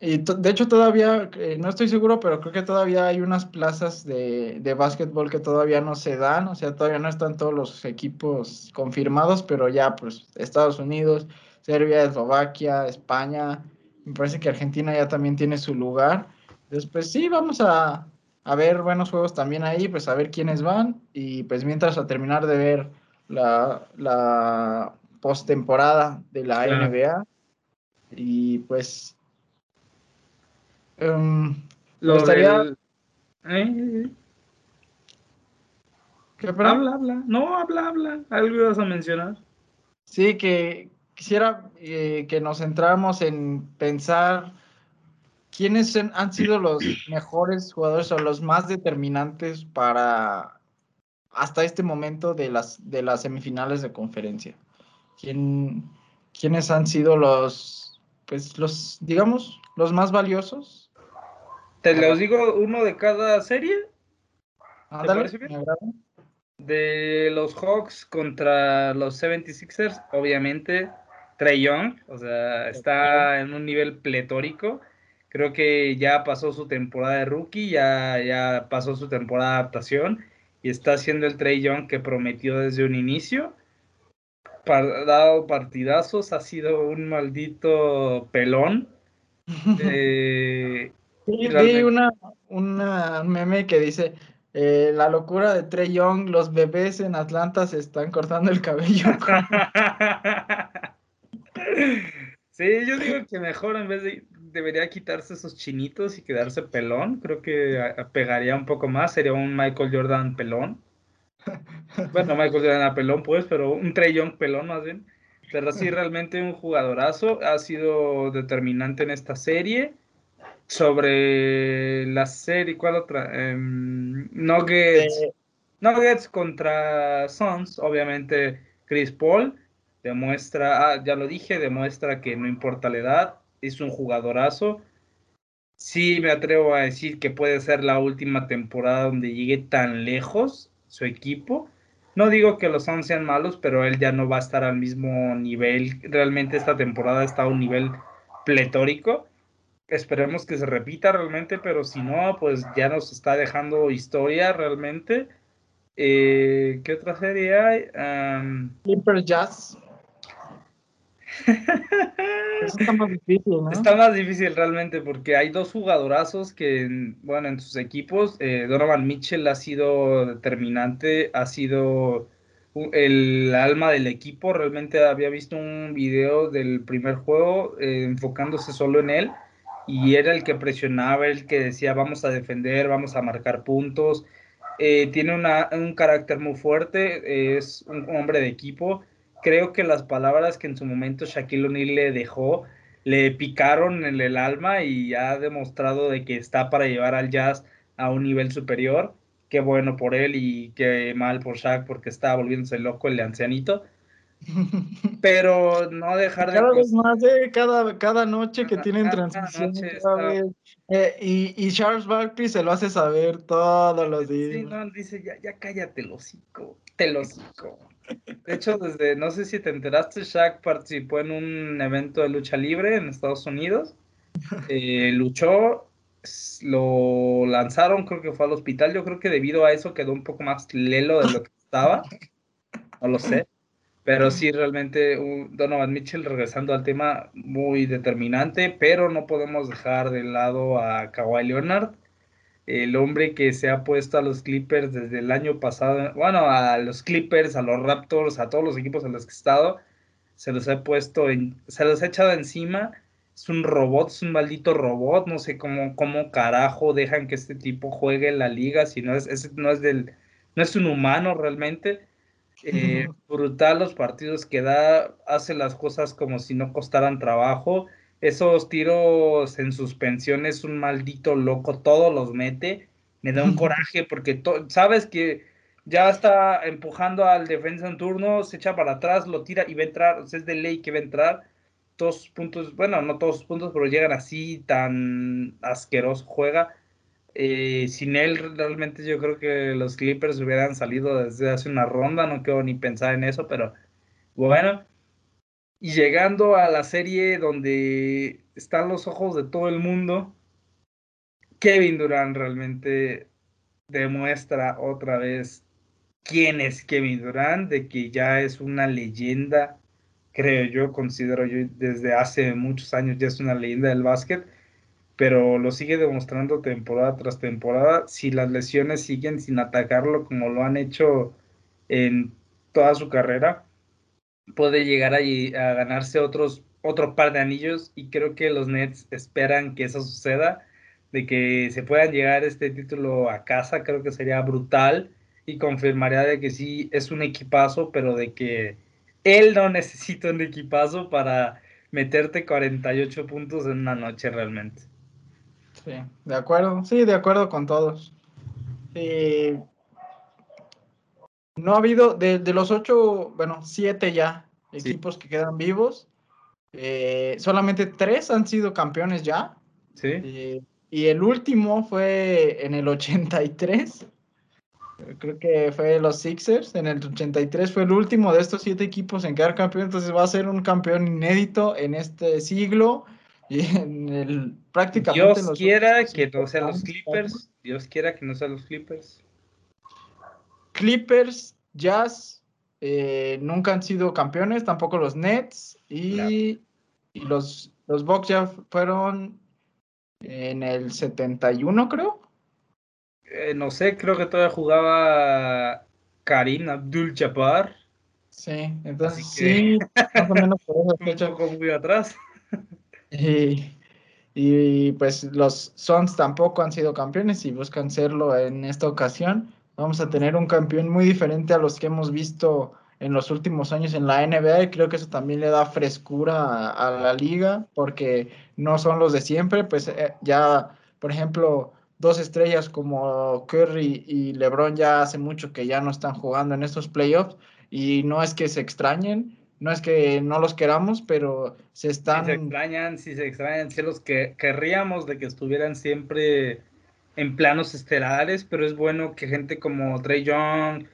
y de hecho todavía, eh, no estoy seguro, pero creo que todavía hay unas plazas de, de básquetbol que todavía no se dan, o sea, todavía no están todos los equipos confirmados, pero ya pues Estados Unidos, Serbia, Eslovaquia, España, me parece que Argentina ya también tiene su lugar. Después sí, vamos a, a ver buenos juegos también ahí, pues a ver quiénes van y pues mientras a terminar de ver la, la postemporada de la NBA y pues Um, lo gustaría... ¿Eh? ¿Qué, habla, habla. No, habla, habla. Algo ibas a mencionar. Sí, que quisiera eh, que nos centráramos en pensar quiénes han sido los mejores jugadores o los más determinantes para hasta este momento de las, de las semifinales de conferencia. ¿Quién, ¿Quiénes han sido los, pues los, digamos, los más valiosos ¿Te los digo uno de cada serie? ¿Te parece bien? De los Hawks contra los 76ers, obviamente, Trey Young, o sea, está en un nivel pletórico. Creo que ya pasó su temporada de rookie, ya, ya pasó su temporada de adaptación y está haciendo el Trey Young que prometió desde un inicio. Ha dado partidazos, ha sido un maldito pelón. Eh, vi una, una meme que dice, eh, la locura de Trey Young, los bebés en Atlanta se están cortando el cabello. sí, yo digo que mejor en vez de debería quitarse esos chinitos y quedarse pelón. Creo que pegaría un poco más. Sería un Michael Jordan pelón. Bueno, Michael Jordan a pelón, pues, pero un Trey Young pelón más bien. Pero sí, realmente un jugadorazo. Ha sido determinante en esta serie. Sobre la serie, ¿cuál otra? Em, Nuggets. Eh. Nuggets contra Suns, obviamente Chris Paul demuestra, ah, ya lo dije, demuestra que no importa la edad, es un jugadorazo. Sí, me atrevo a decir que puede ser la última temporada donde llegue tan lejos su equipo. No digo que los Suns sean malos, pero él ya no va a estar al mismo nivel. Realmente esta temporada está a un nivel pletórico. Esperemos que se repita realmente, pero si no, pues ya nos está dejando historia realmente. Eh, ¿Qué otra serie hay? Clippers Jazz. está más difícil, ¿no? Está más difícil realmente porque hay dos jugadorazos que, bueno, en sus equipos, eh, Donovan Mitchell ha sido determinante, ha sido el alma del equipo. Realmente había visto un video del primer juego eh, enfocándose solo en él y era el que presionaba, el que decía vamos a defender, vamos a marcar puntos. Eh, tiene un carácter muy fuerte, es un hombre de equipo creo que las palabras que en su momento Shaquille O'Neal le dejó le picaron en el alma y ha demostrado de que está para llevar al Jazz a un nivel superior. Qué bueno por él y qué mal por Shaq porque está volviéndose loco el ancianito. Pero no dejar de... Cada vez más, eh, cada, cada noche que tienen transmisión. Eh, y, y, Charles Barkley se lo hace saber todos los días. Sí, no, dice, ya, ya cállate, el hocico, te lo hocico. De hecho, desde, no sé si te enteraste, Shaq participó en un evento de lucha libre en Estados Unidos. Eh, luchó, lo lanzaron, creo que fue al hospital. Yo creo que debido a eso quedó un poco más lelo de lo que estaba. No lo sé. Pero sí, realmente Donovan Mitchell, regresando al tema, muy determinante, pero no podemos dejar de lado a Kawhi Leonard el hombre que se ha puesto a los Clippers desde el año pasado, bueno, a los Clippers, a los Raptors, a todos los equipos en los que he estado, se los ha puesto, en, se los ha echado encima. Es un robot, es un maldito robot, no sé cómo, cómo carajo dejan que este tipo juegue en la liga, si no es, no es del, no es un humano realmente. Eh, brutal los partidos que da, hace las cosas como si no costaran trabajo esos tiros en suspensión es un maldito loco, todos los mete. Me da un coraje porque sabes que ya está empujando al defensa en turno, se echa para atrás, lo tira y va a entrar. es de ley que va a entrar. Todos sus puntos, bueno, no todos sus puntos, pero llegan así, tan asqueroso juega. Eh, sin él, realmente yo creo que los Clippers hubieran salido desde hace una ronda, no quiero ni pensar en eso, pero bueno. Y llegando a la serie donde están los ojos de todo el mundo, Kevin Durant realmente demuestra otra vez quién es Kevin Durant, de que ya es una leyenda, creo yo, considero yo desde hace muchos años ya es una leyenda del básquet, pero lo sigue demostrando temporada tras temporada. Si las lesiones siguen sin atacarlo como lo han hecho en toda su carrera, puede llegar a, a ganarse otros, otro par de anillos y creo que los Nets esperan que eso suceda, de que se puedan llegar este título a casa, creo que sería brutal y confirmaría de que sí es un equipazo, pero de que él no necesita un equipazo para meterte 48 puntos en una noche realmente. Sí, de acuerdo, sí, de acuerdo con todos. Sí, no ha habido, de, los ocho, bueno, siete ya equipos que quedan vivos, eh, solamente tres han sido campeones ya. Sí. Eh, y el último fue en el 83. Creo que fue los Sixers. En el 83 fue el último de estos siete equipos en quedar campeón. Entonces va a ser un campeón inédito en este siglo. Y en el prácticamente. Dios quiera que no sean los Clippers. Dios quiera que no sean los Clippers. Clippers, Jazz, eh, nunca han sido campeones, tampoco los Nets y, los, los Bucks ya fueron en el 71, creo. Eh, no sé, creo que todavía jugaba Karim Abdul Jabbar. Sí, entonces sí, más o menos por esa fecha. Un poco muy atrás. Y, y pues los Suns tampoco han sido campeones y buscan serlo en esta ocasión. Vamos a tener un campeón muy diferente a los que hemos visto en los últimos años en la NBA y creo que eso también le da frescura a, la liga porque no son los de siempre, pues eh, ya, por ejemplo, dos estrellas como Curry y LeBron ya hace mucho que ya no están jugando en estos playoffs y no es que se extrañen, no es que no los queramos, pero se están... Si se extrañan, si se extrañan, si los que querríamos de que estuvieran siempre en planos estelares, pero es bueno que gente como Trey Young,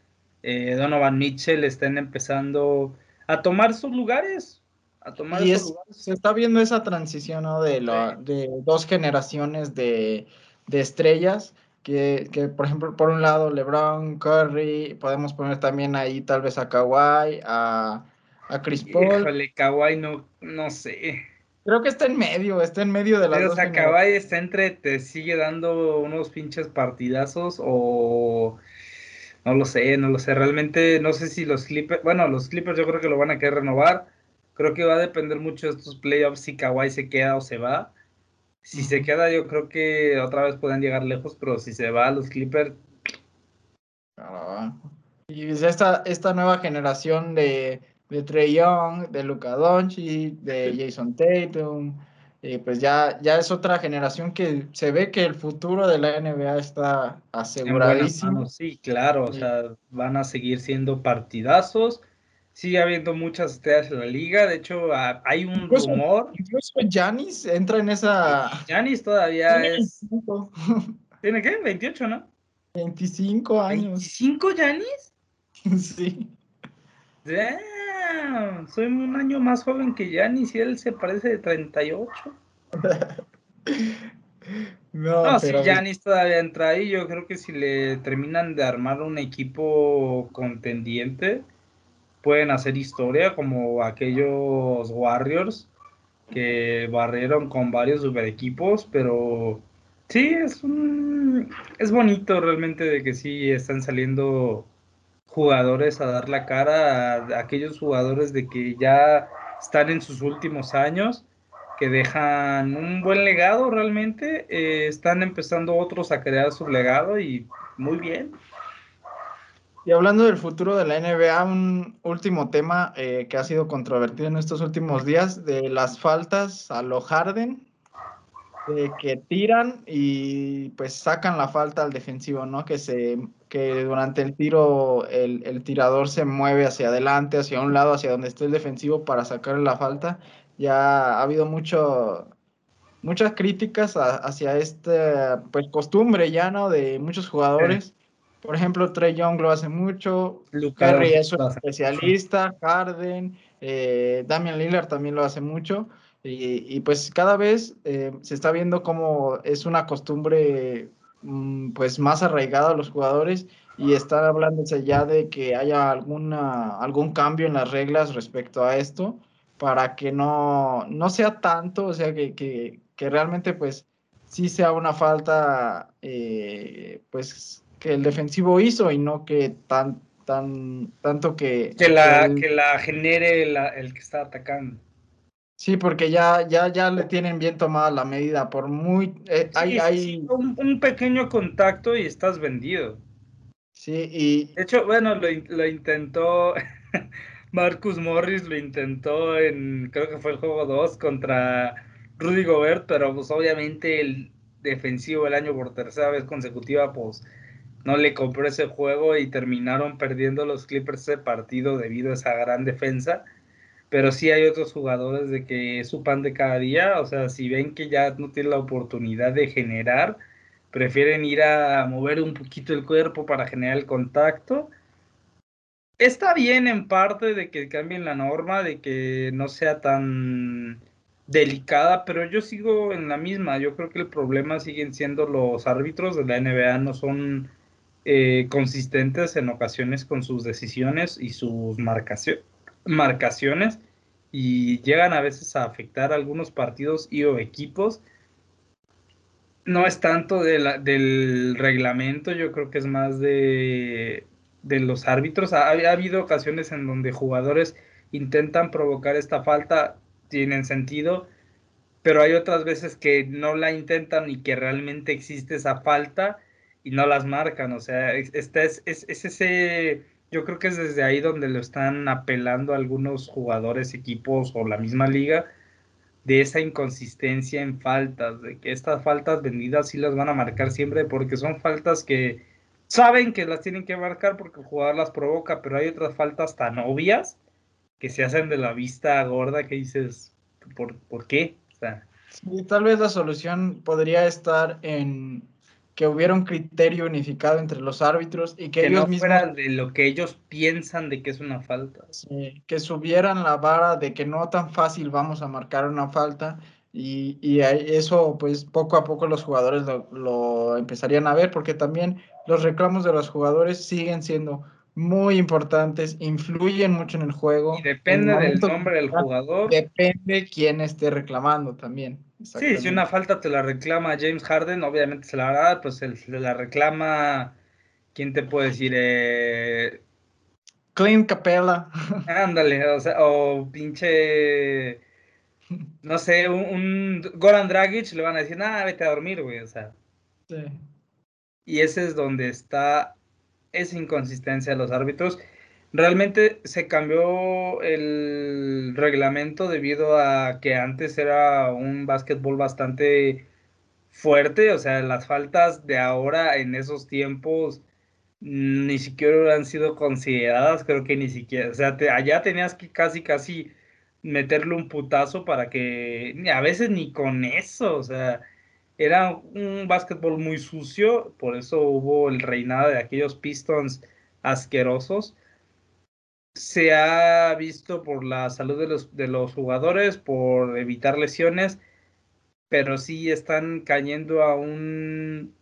eh, Donovan Mitchell estén empezando a tomar sus lugares. A tomar y se está viendo esa transición ¿no? de, la, de dos generaciones de, de estrellas que, que, por ejemplo, por un lado LeBron, Curry, podemos poner también ahí tal vez a Kawhi, a, a Chris Paul. Híjole, Kawhi no, no sé. Creo que está en medio, está en medio de las dos. O sea, Kawhi está entre, te sigue dando unos pinches partidazos o no lo sé, no lo sé. Realmente no sé si los Clippers, bueno, los Clippers yo creo que lo van a querer renovar. Creo que va a depender mucho de estos playoffs si Kawhi se queda o se va. Si se queda, yo creo que otra vez pueden llegar lejos, pero si se va los Clippers. Ah, y esta, esta nueva generación de, de Trey Young, de Luka Doncic, de Jason Tatum, pues ya, ya es otra generación que se ve que el futuro de la NBA está aseguradísimo. Sí, claro, o sea, van a seguir siendo partidazos. Sigue habiendo muchas estrellas en la liga. De hecho, hay un rumor. Incluso Janis entra en esa. Janis todavía es. ¿Tiene qué? 28, ¿no? 25 años. ¿25 Janis? sí. Soy un año más joven que Janis y él se parece de 38. no, no si Janis todavía entra ahí, yo creo que si le terminan de armar un equipo contendiente, pueden hacer historia como aquellos Warriors que barrieron con varios super equipos, pero sí, es un es bonito realmente de que sí están saliendo jugadores a dar la cara a, aquellos jugadores de que ya están en sus últimos años, que dejan un buen legado realmente, eh, están empezando otros a crear su legado y muy bien. Y hablando del futuro de la NBA, un último tema eh, que ha sido controvertido en estos últimos días, de las faltas a lo Harden, que tiran y pues sacan la falta al defensivo, ¿no? Que se que durante el tiro el, el, tirador se mueve hacia adelante, hacia un lado, hacia donde esté el defensivo para sacar la falta. Ya ha habido mucho, muchas críticas hacia esta pues, costumbre ya, ¿no? De muchos jugadores. Por ejemplo, Trey Young lo hace mucho, Curry es un especialista, Harden, eh, Damian Lillard también lo hace mucho. Y, y pues cada vez eh, se está viendo como es una costumbre Mm, pues más arraigado a los jugadores y están hablándose ya de que haya alguna, algún cambio en las reglas respecto a esto para que no, no sea tanto, o sea, que, que, que realmente pues sí sea una falta eh, pues que el defensivo hizo y no que tan, tan, tanto que... Que la, que la genere el que está atacando. Sí, porque ya, ya, ya le tienen bien tomada la medida, por muy... Eh, hay, hay... Un, pequeño contacto y estás vendido. Sí, y... De hecho, bueno, lo, lo intentó Marcus Morris, lo intentó en, creo que fue el juego 2 contra Rudy Gobert, pero pues obviamente el defensivo el año por tercera vez consecutiva, pues no le compró ese juego y terminaron perdiendo los Clippers ese partido debido a esa gran defensa pero sí hay otros jugadores de que es su pan de cada día, o sea, si ven que ya no tienen la oportunidad de generar, prefieren ir a mover un poquito el cuerpo para generar el contacto. Está bien en parte de que cambien la norma, de que no sea tan delicada, pero yo sigo en la misma. Yo creo que el problema siguen siendo los árbitros de la NBA, no son eh, consistentes en ocasiones con sus decisiones y sus marcaciones y llegan a veces a afectar a algunos partidos y o equipos. No es tanto del reglamento, yo creo que es más de, los árbitros. Ha, ha, habido ocasiones en donde jugadores intentan provocar esta falta, tienen sentido, pero hay otras veces que no la intentan y que realmente existe esa falta y no las marcan. O sea, este es, es, ese, yo creo que es desde ahí donde lo están apelando algunos jugadores, equipos o la misma liga de esa inconsistencia en faltas, de que estas faltas vendidas sí las van a marcar siempre porque son faltas que saben que las tienen que marcar porque el jugador las provoca, pero hay otras faltas tan obvias que se hacen de la vista gorda que dices, ¿por, ¿por qué? sí, tal vez la solución podría estar en que hubiera un criterio unificado entre los árbitros y que, ellos no mismos de lo que ellos piensan de que es una falta. que subieran la vara de que no tan fácil vamos a marcar una falta y, y eso pues poco a poco los jugadores lo, lo, empezarían a ver porque también los reclamos de los jugadores siguen siendo muy importantes, influyen mucho en el juego. Y depende del nombre del jugador. Depende quién esté reclamando también. Sí, si una falta te la reclama James Harden, obviamente se la dar, pues se la reclama, ¿quién te puede decir? Eh... Clint Capella. Ándale, o sea, o pinche, no sé, un, un, Goran Dragic, le van a decir, nada, vete a dormir, güey, o sea. Sí. Y ese es donde está esa inconsistencia de los árbitros. Realmente se cambió el reglamento debido a que antes era un básquetbol bastante fuerte, o sea, las faltas de ahora en esos tiempos ni siquiera han sido consideradas, creo que ni siquiera, o sea, allá tenías que casi, casi meterle un putazo para que, a veces ni con eso, o sea, era un básquetbol muy sucio, por eso hubo el reinado de aquellos Pistons asquerosos. Se ha visto por la salud de los, de los jugadores, por evitar lesiones, pero sí están cayendo a un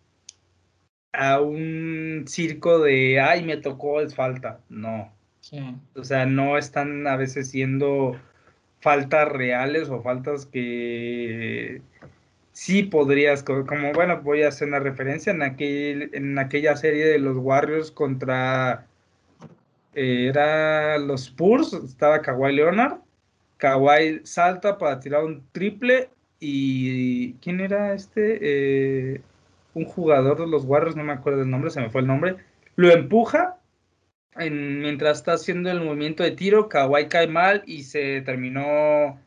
a un circo de ay me tocó es falta no. O sea no están a veces siendo faltas reales o faltas que sí podrías, como bueno, voy a hacer una referencia en, aquel, en aquella serie de los Warriors contra, eh, era los Spurs, estaba Kawhi Leonard, Kawhi salta para tirar un triple y ¿quién era este? Eh, un jugador de los Warriors, no me acuerdo el nombre, se me fue el nombre, lo empuja mientras está haciendo el movimiento de tiro, Kawhi cae mal y se terminó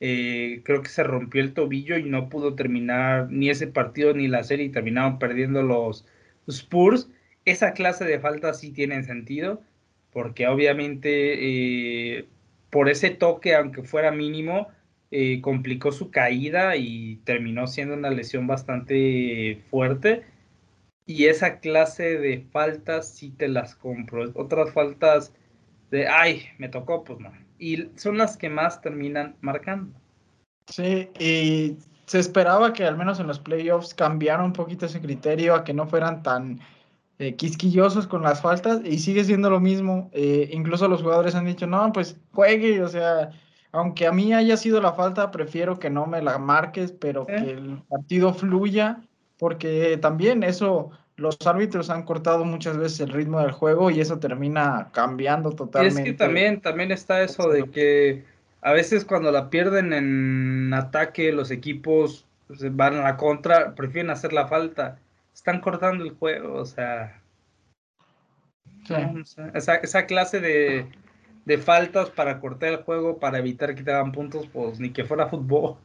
eh, creo que se rompió el tobillo y no pudo terminar ni ese partido ni la serie y terminaron perdiendo los Spurs. Esa clase de faltas sí tienen sentido, porque obviamente eh, por ese toque, aunque fuera mínimo, eh, complicó su caída y terminó siendo una lesión bastante fuerte. Y esa clase de faltas sí te las compro. Otras faltas de, ay, me tocó, pues no y son las que más terminan marcando. Sí, y se esperaba que al menos en los playoffs cambiara un poquito ese criterio a que no fueran tan eh, quisquillosos con las faltas y sigue siendo lo mismo. Eh, incluso los jugadores han dicho, no, pues juegue, o sea, aunque a mí haya sido la falta, prefiero que no me la marques, pero que el partido fluya, porque también eso los árbitros han cortado muchas veces el ritmo del juego y eso termina cambiando totalmente. es que también, también está eso de que a veces cuando la pierden en ataque los equipos pues, van a la contra, prefieren hacer la falta. Están cortando el juego, o sea. esa, esa, clase de, de faltas para cortar el juego, para evitar que te hagan puntos, pues ni que fuera fútbol.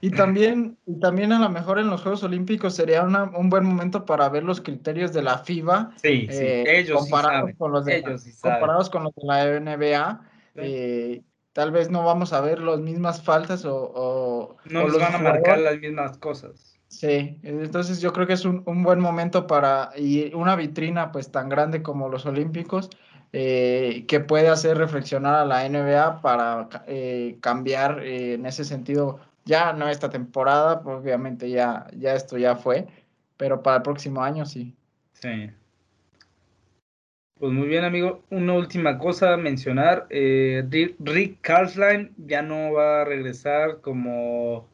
Y también, y también a lo mejor en los Juegos Olímpicos sería un buen momento para ver los criterios de la FIBA. Sí, sí. Eh, ellos comparados con los de, ellos comparados con los de la NBA. Eh, tal vez no vamos a ver las mismas faltas o... no nos van a marcar las mismas cosas. Sí, entonces yo creo que es un, un, buen momento para, y una vitrina pues tan grande como los Olímpicos, eh, que puede hacer reflexionar a la NBA para cambiar en ese sentido ya no esta temporada, pues obviamente ya, ya esto ya fue, pero para el próximo año sí. Sí. Pues muy bien, amigo. Una última cosa a mencionar. Eh, Rick Carlsline ya no va a regresar como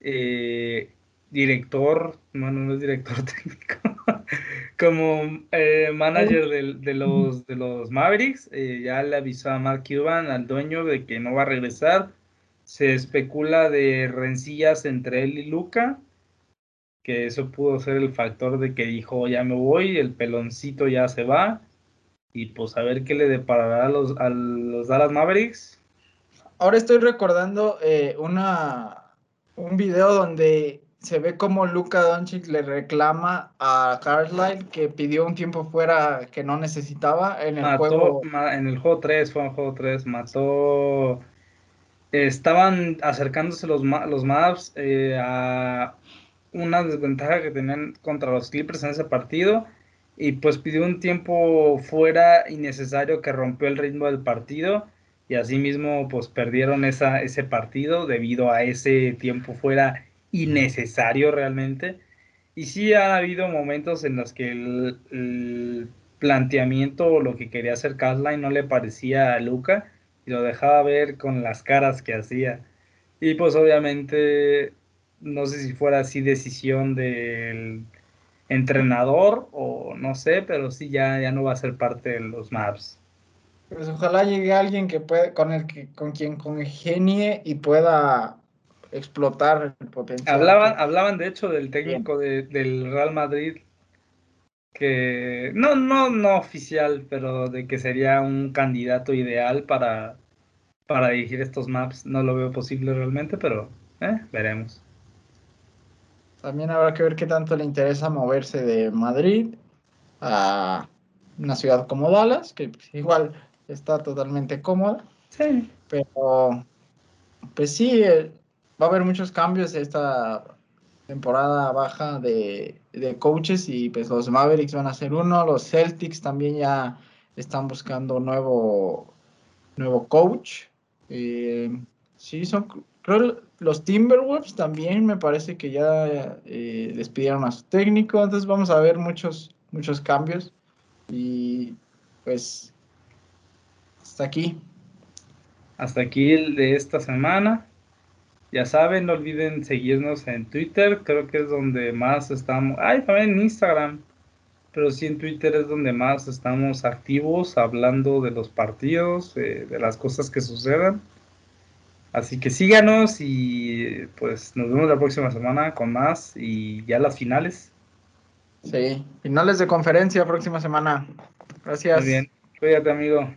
eh, director, no, no es director técnico, como eh, manager de, los, de los Mavericks. ya le avisó a Mark Cuban, al dueño, de que no va a regresar. Se especula de rencillas entre él y Luca que eso pudo ser el factor de que dijo ya me voy, el peloncito ya se va y pues a ver qué le deparará a los, a los Dallas Mavericks. Ahora estoy recordando eh, una, un video donde se ve como Luka Doncic le reclama a Carlisle que pidió un tiempo fuera que no necesitaba en el juego. En el juego 3, fue en el juego 3, mató. Estaban acercándose los, los Mavs eh, a una desventaja que tenían contra los Clippers en ese partido y pues pidió un tiempo fuera innecesario que rompió el ritmo del partido y asimismo pues perdieron esa, ese partido debido a ese tiempo fuera innecesario realmente. Y sí ha habido momentos en los que el, planteamiento o lo que quería hacer Casline no le parecía a Luca y lo dejaba ver con las caras que hacía. Y pues obviamente no sé si fuera así decisión del entrenador o no sé, pero sí ya, ya no va a ser parte de los maps. Pues ojalá llegue alguien que puede, con el que, con quien congenie y pueda explotar el potencial. Hablaban, hablaban de hecho del técnico del Real Madrid que no, no, no oficial, pero de que sería un candidato ideal para, para dirigir estos maps. No lo veo posible realmente, pero eh, veremos. También habrá que ver qué tanto le interesa moverse de Madrid a una ciudad como Dallas, que pues, igual está totalmente cómoda. Sí. Pero, pues sí, eh, va a haber muchos cambios esta temporada baja de, coaches y pues los Mavericks van a ser uno, los Celtics también ya están buscando nuevo, nuevo coach. Eh, sí, son, creo los Timberwolves también me parece que ya eh, despidieron a su técnico, entonces vamos a ver muchos, muchos cambios. Y pues hasta aquí. Hasta aquí el de esta semana. Ya saben, no olviden seguirnos en Twitter, creo que es donde más estamos. Ay, también en Instagram. Pero sí en Twitter es donde más estamos activos, hablando de los partidos, de las cosas que sucedan. Así que síganos y pues nos vemos la próxima semana con más y ya las finales. Sí, finales de conferencia próxima semana. Gracias. Muy bien, cuídate amigo.